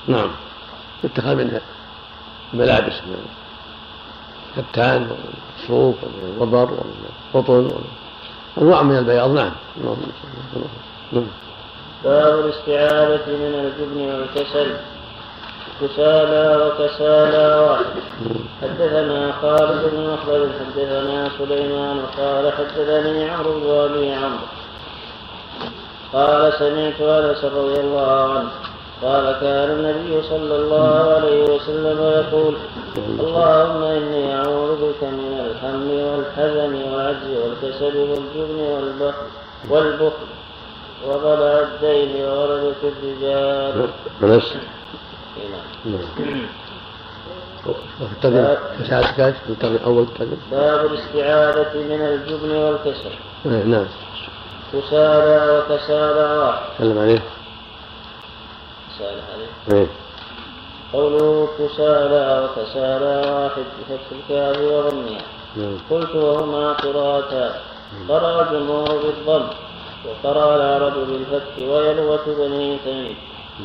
نعم. يتخذ منها الملابس من الكتان والصوف والوبر والقطن أنواع من البياض. نعم. اللهم صل نعم. باب الاستعاذة من الجبن والكسل. كسالى وكسالى وأحد. حدثنا خالد بن مخلد حدثنا سليمان قال حدثني عمرو بن أبي عمرو. قال سمعت أنس رضي الله عنه قال كان النبي صلى الله عليه وسلم يقول اللهم إني أعوذ بك من الهم والحزن والعجز والكسل والجبن والبخل والبخل وضلع الدين وغلبة الرجال. نعم. كاش الترجمة أول ترجمة باب الاستعاذة من الجبن والكسل إيه، نعم. كسالى وكسالى واحد تكلم عليه. كسالى عليه. إيه. قوله كسالى وكسالى واحد بفتح الكاف وضمها نعم. قلت وهما قراءتان قرأ الجمهور بالضم وقرأ العرب بالفتح ويلوة بني تميم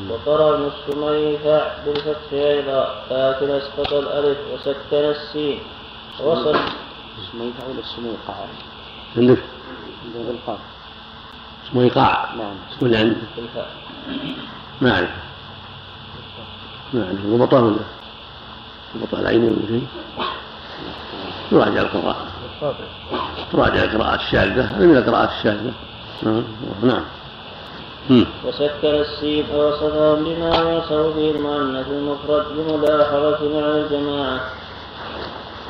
وقرأ ابن السميفع بالفتح أيضا لكن أسقط الألف وسكن السين. وصل. سميفع ولا السميقع؟ عندك؟ عندنا بالقاف اسمه إيقاع نعم. اسمه اللي عندك؟ ما أعرف. ما أعرف. ضبطه ولا ضبط العين ولا شيء؟ تراجع القراءة. تراجع القراءات الشاذة. هذه من القراءات الشاذة. نعم. مم. وسكن السين ووصفهم بما يوصف به المؤنث المفرد بملاحظة معنى الجماعة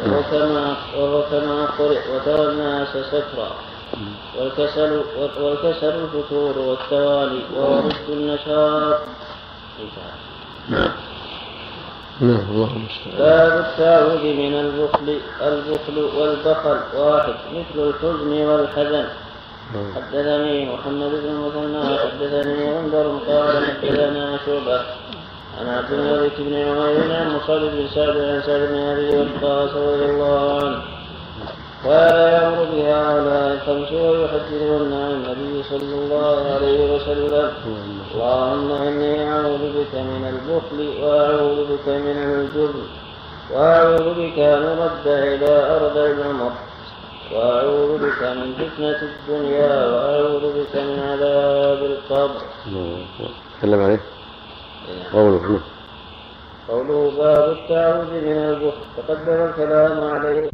وهو كما وهو كما قرئ وترى الناس سكرا والكسل والكسل الفتور والتوالي وهو ضد النشاط نعم نعم باب التعوذ من البخل البخل والبخل واحد مثل الحزن والحزن. حدثني محمد بن المثنى حدثني غندر قال حدثنا شعبة عن عبد الملك بن عمير عن مصعب بن سعد عن سعد بن أبي وقاص رضي الله عنه. قال يامر بهؤلاء الخمس ويحدثهن عن النبي صلى الله عليه وسلم. اللهم إني أعوذ بك من البخل وأعوذ بك من الجبن وأعوذ بك أن أرد إلى أرض العمر. وأعوذ بك من فتنة الدنيا وأعوذ بك من عذاب القبر. تكلم عليه قوله نعم. قوله باب التعوذ من البخل تقدم الكلام عليه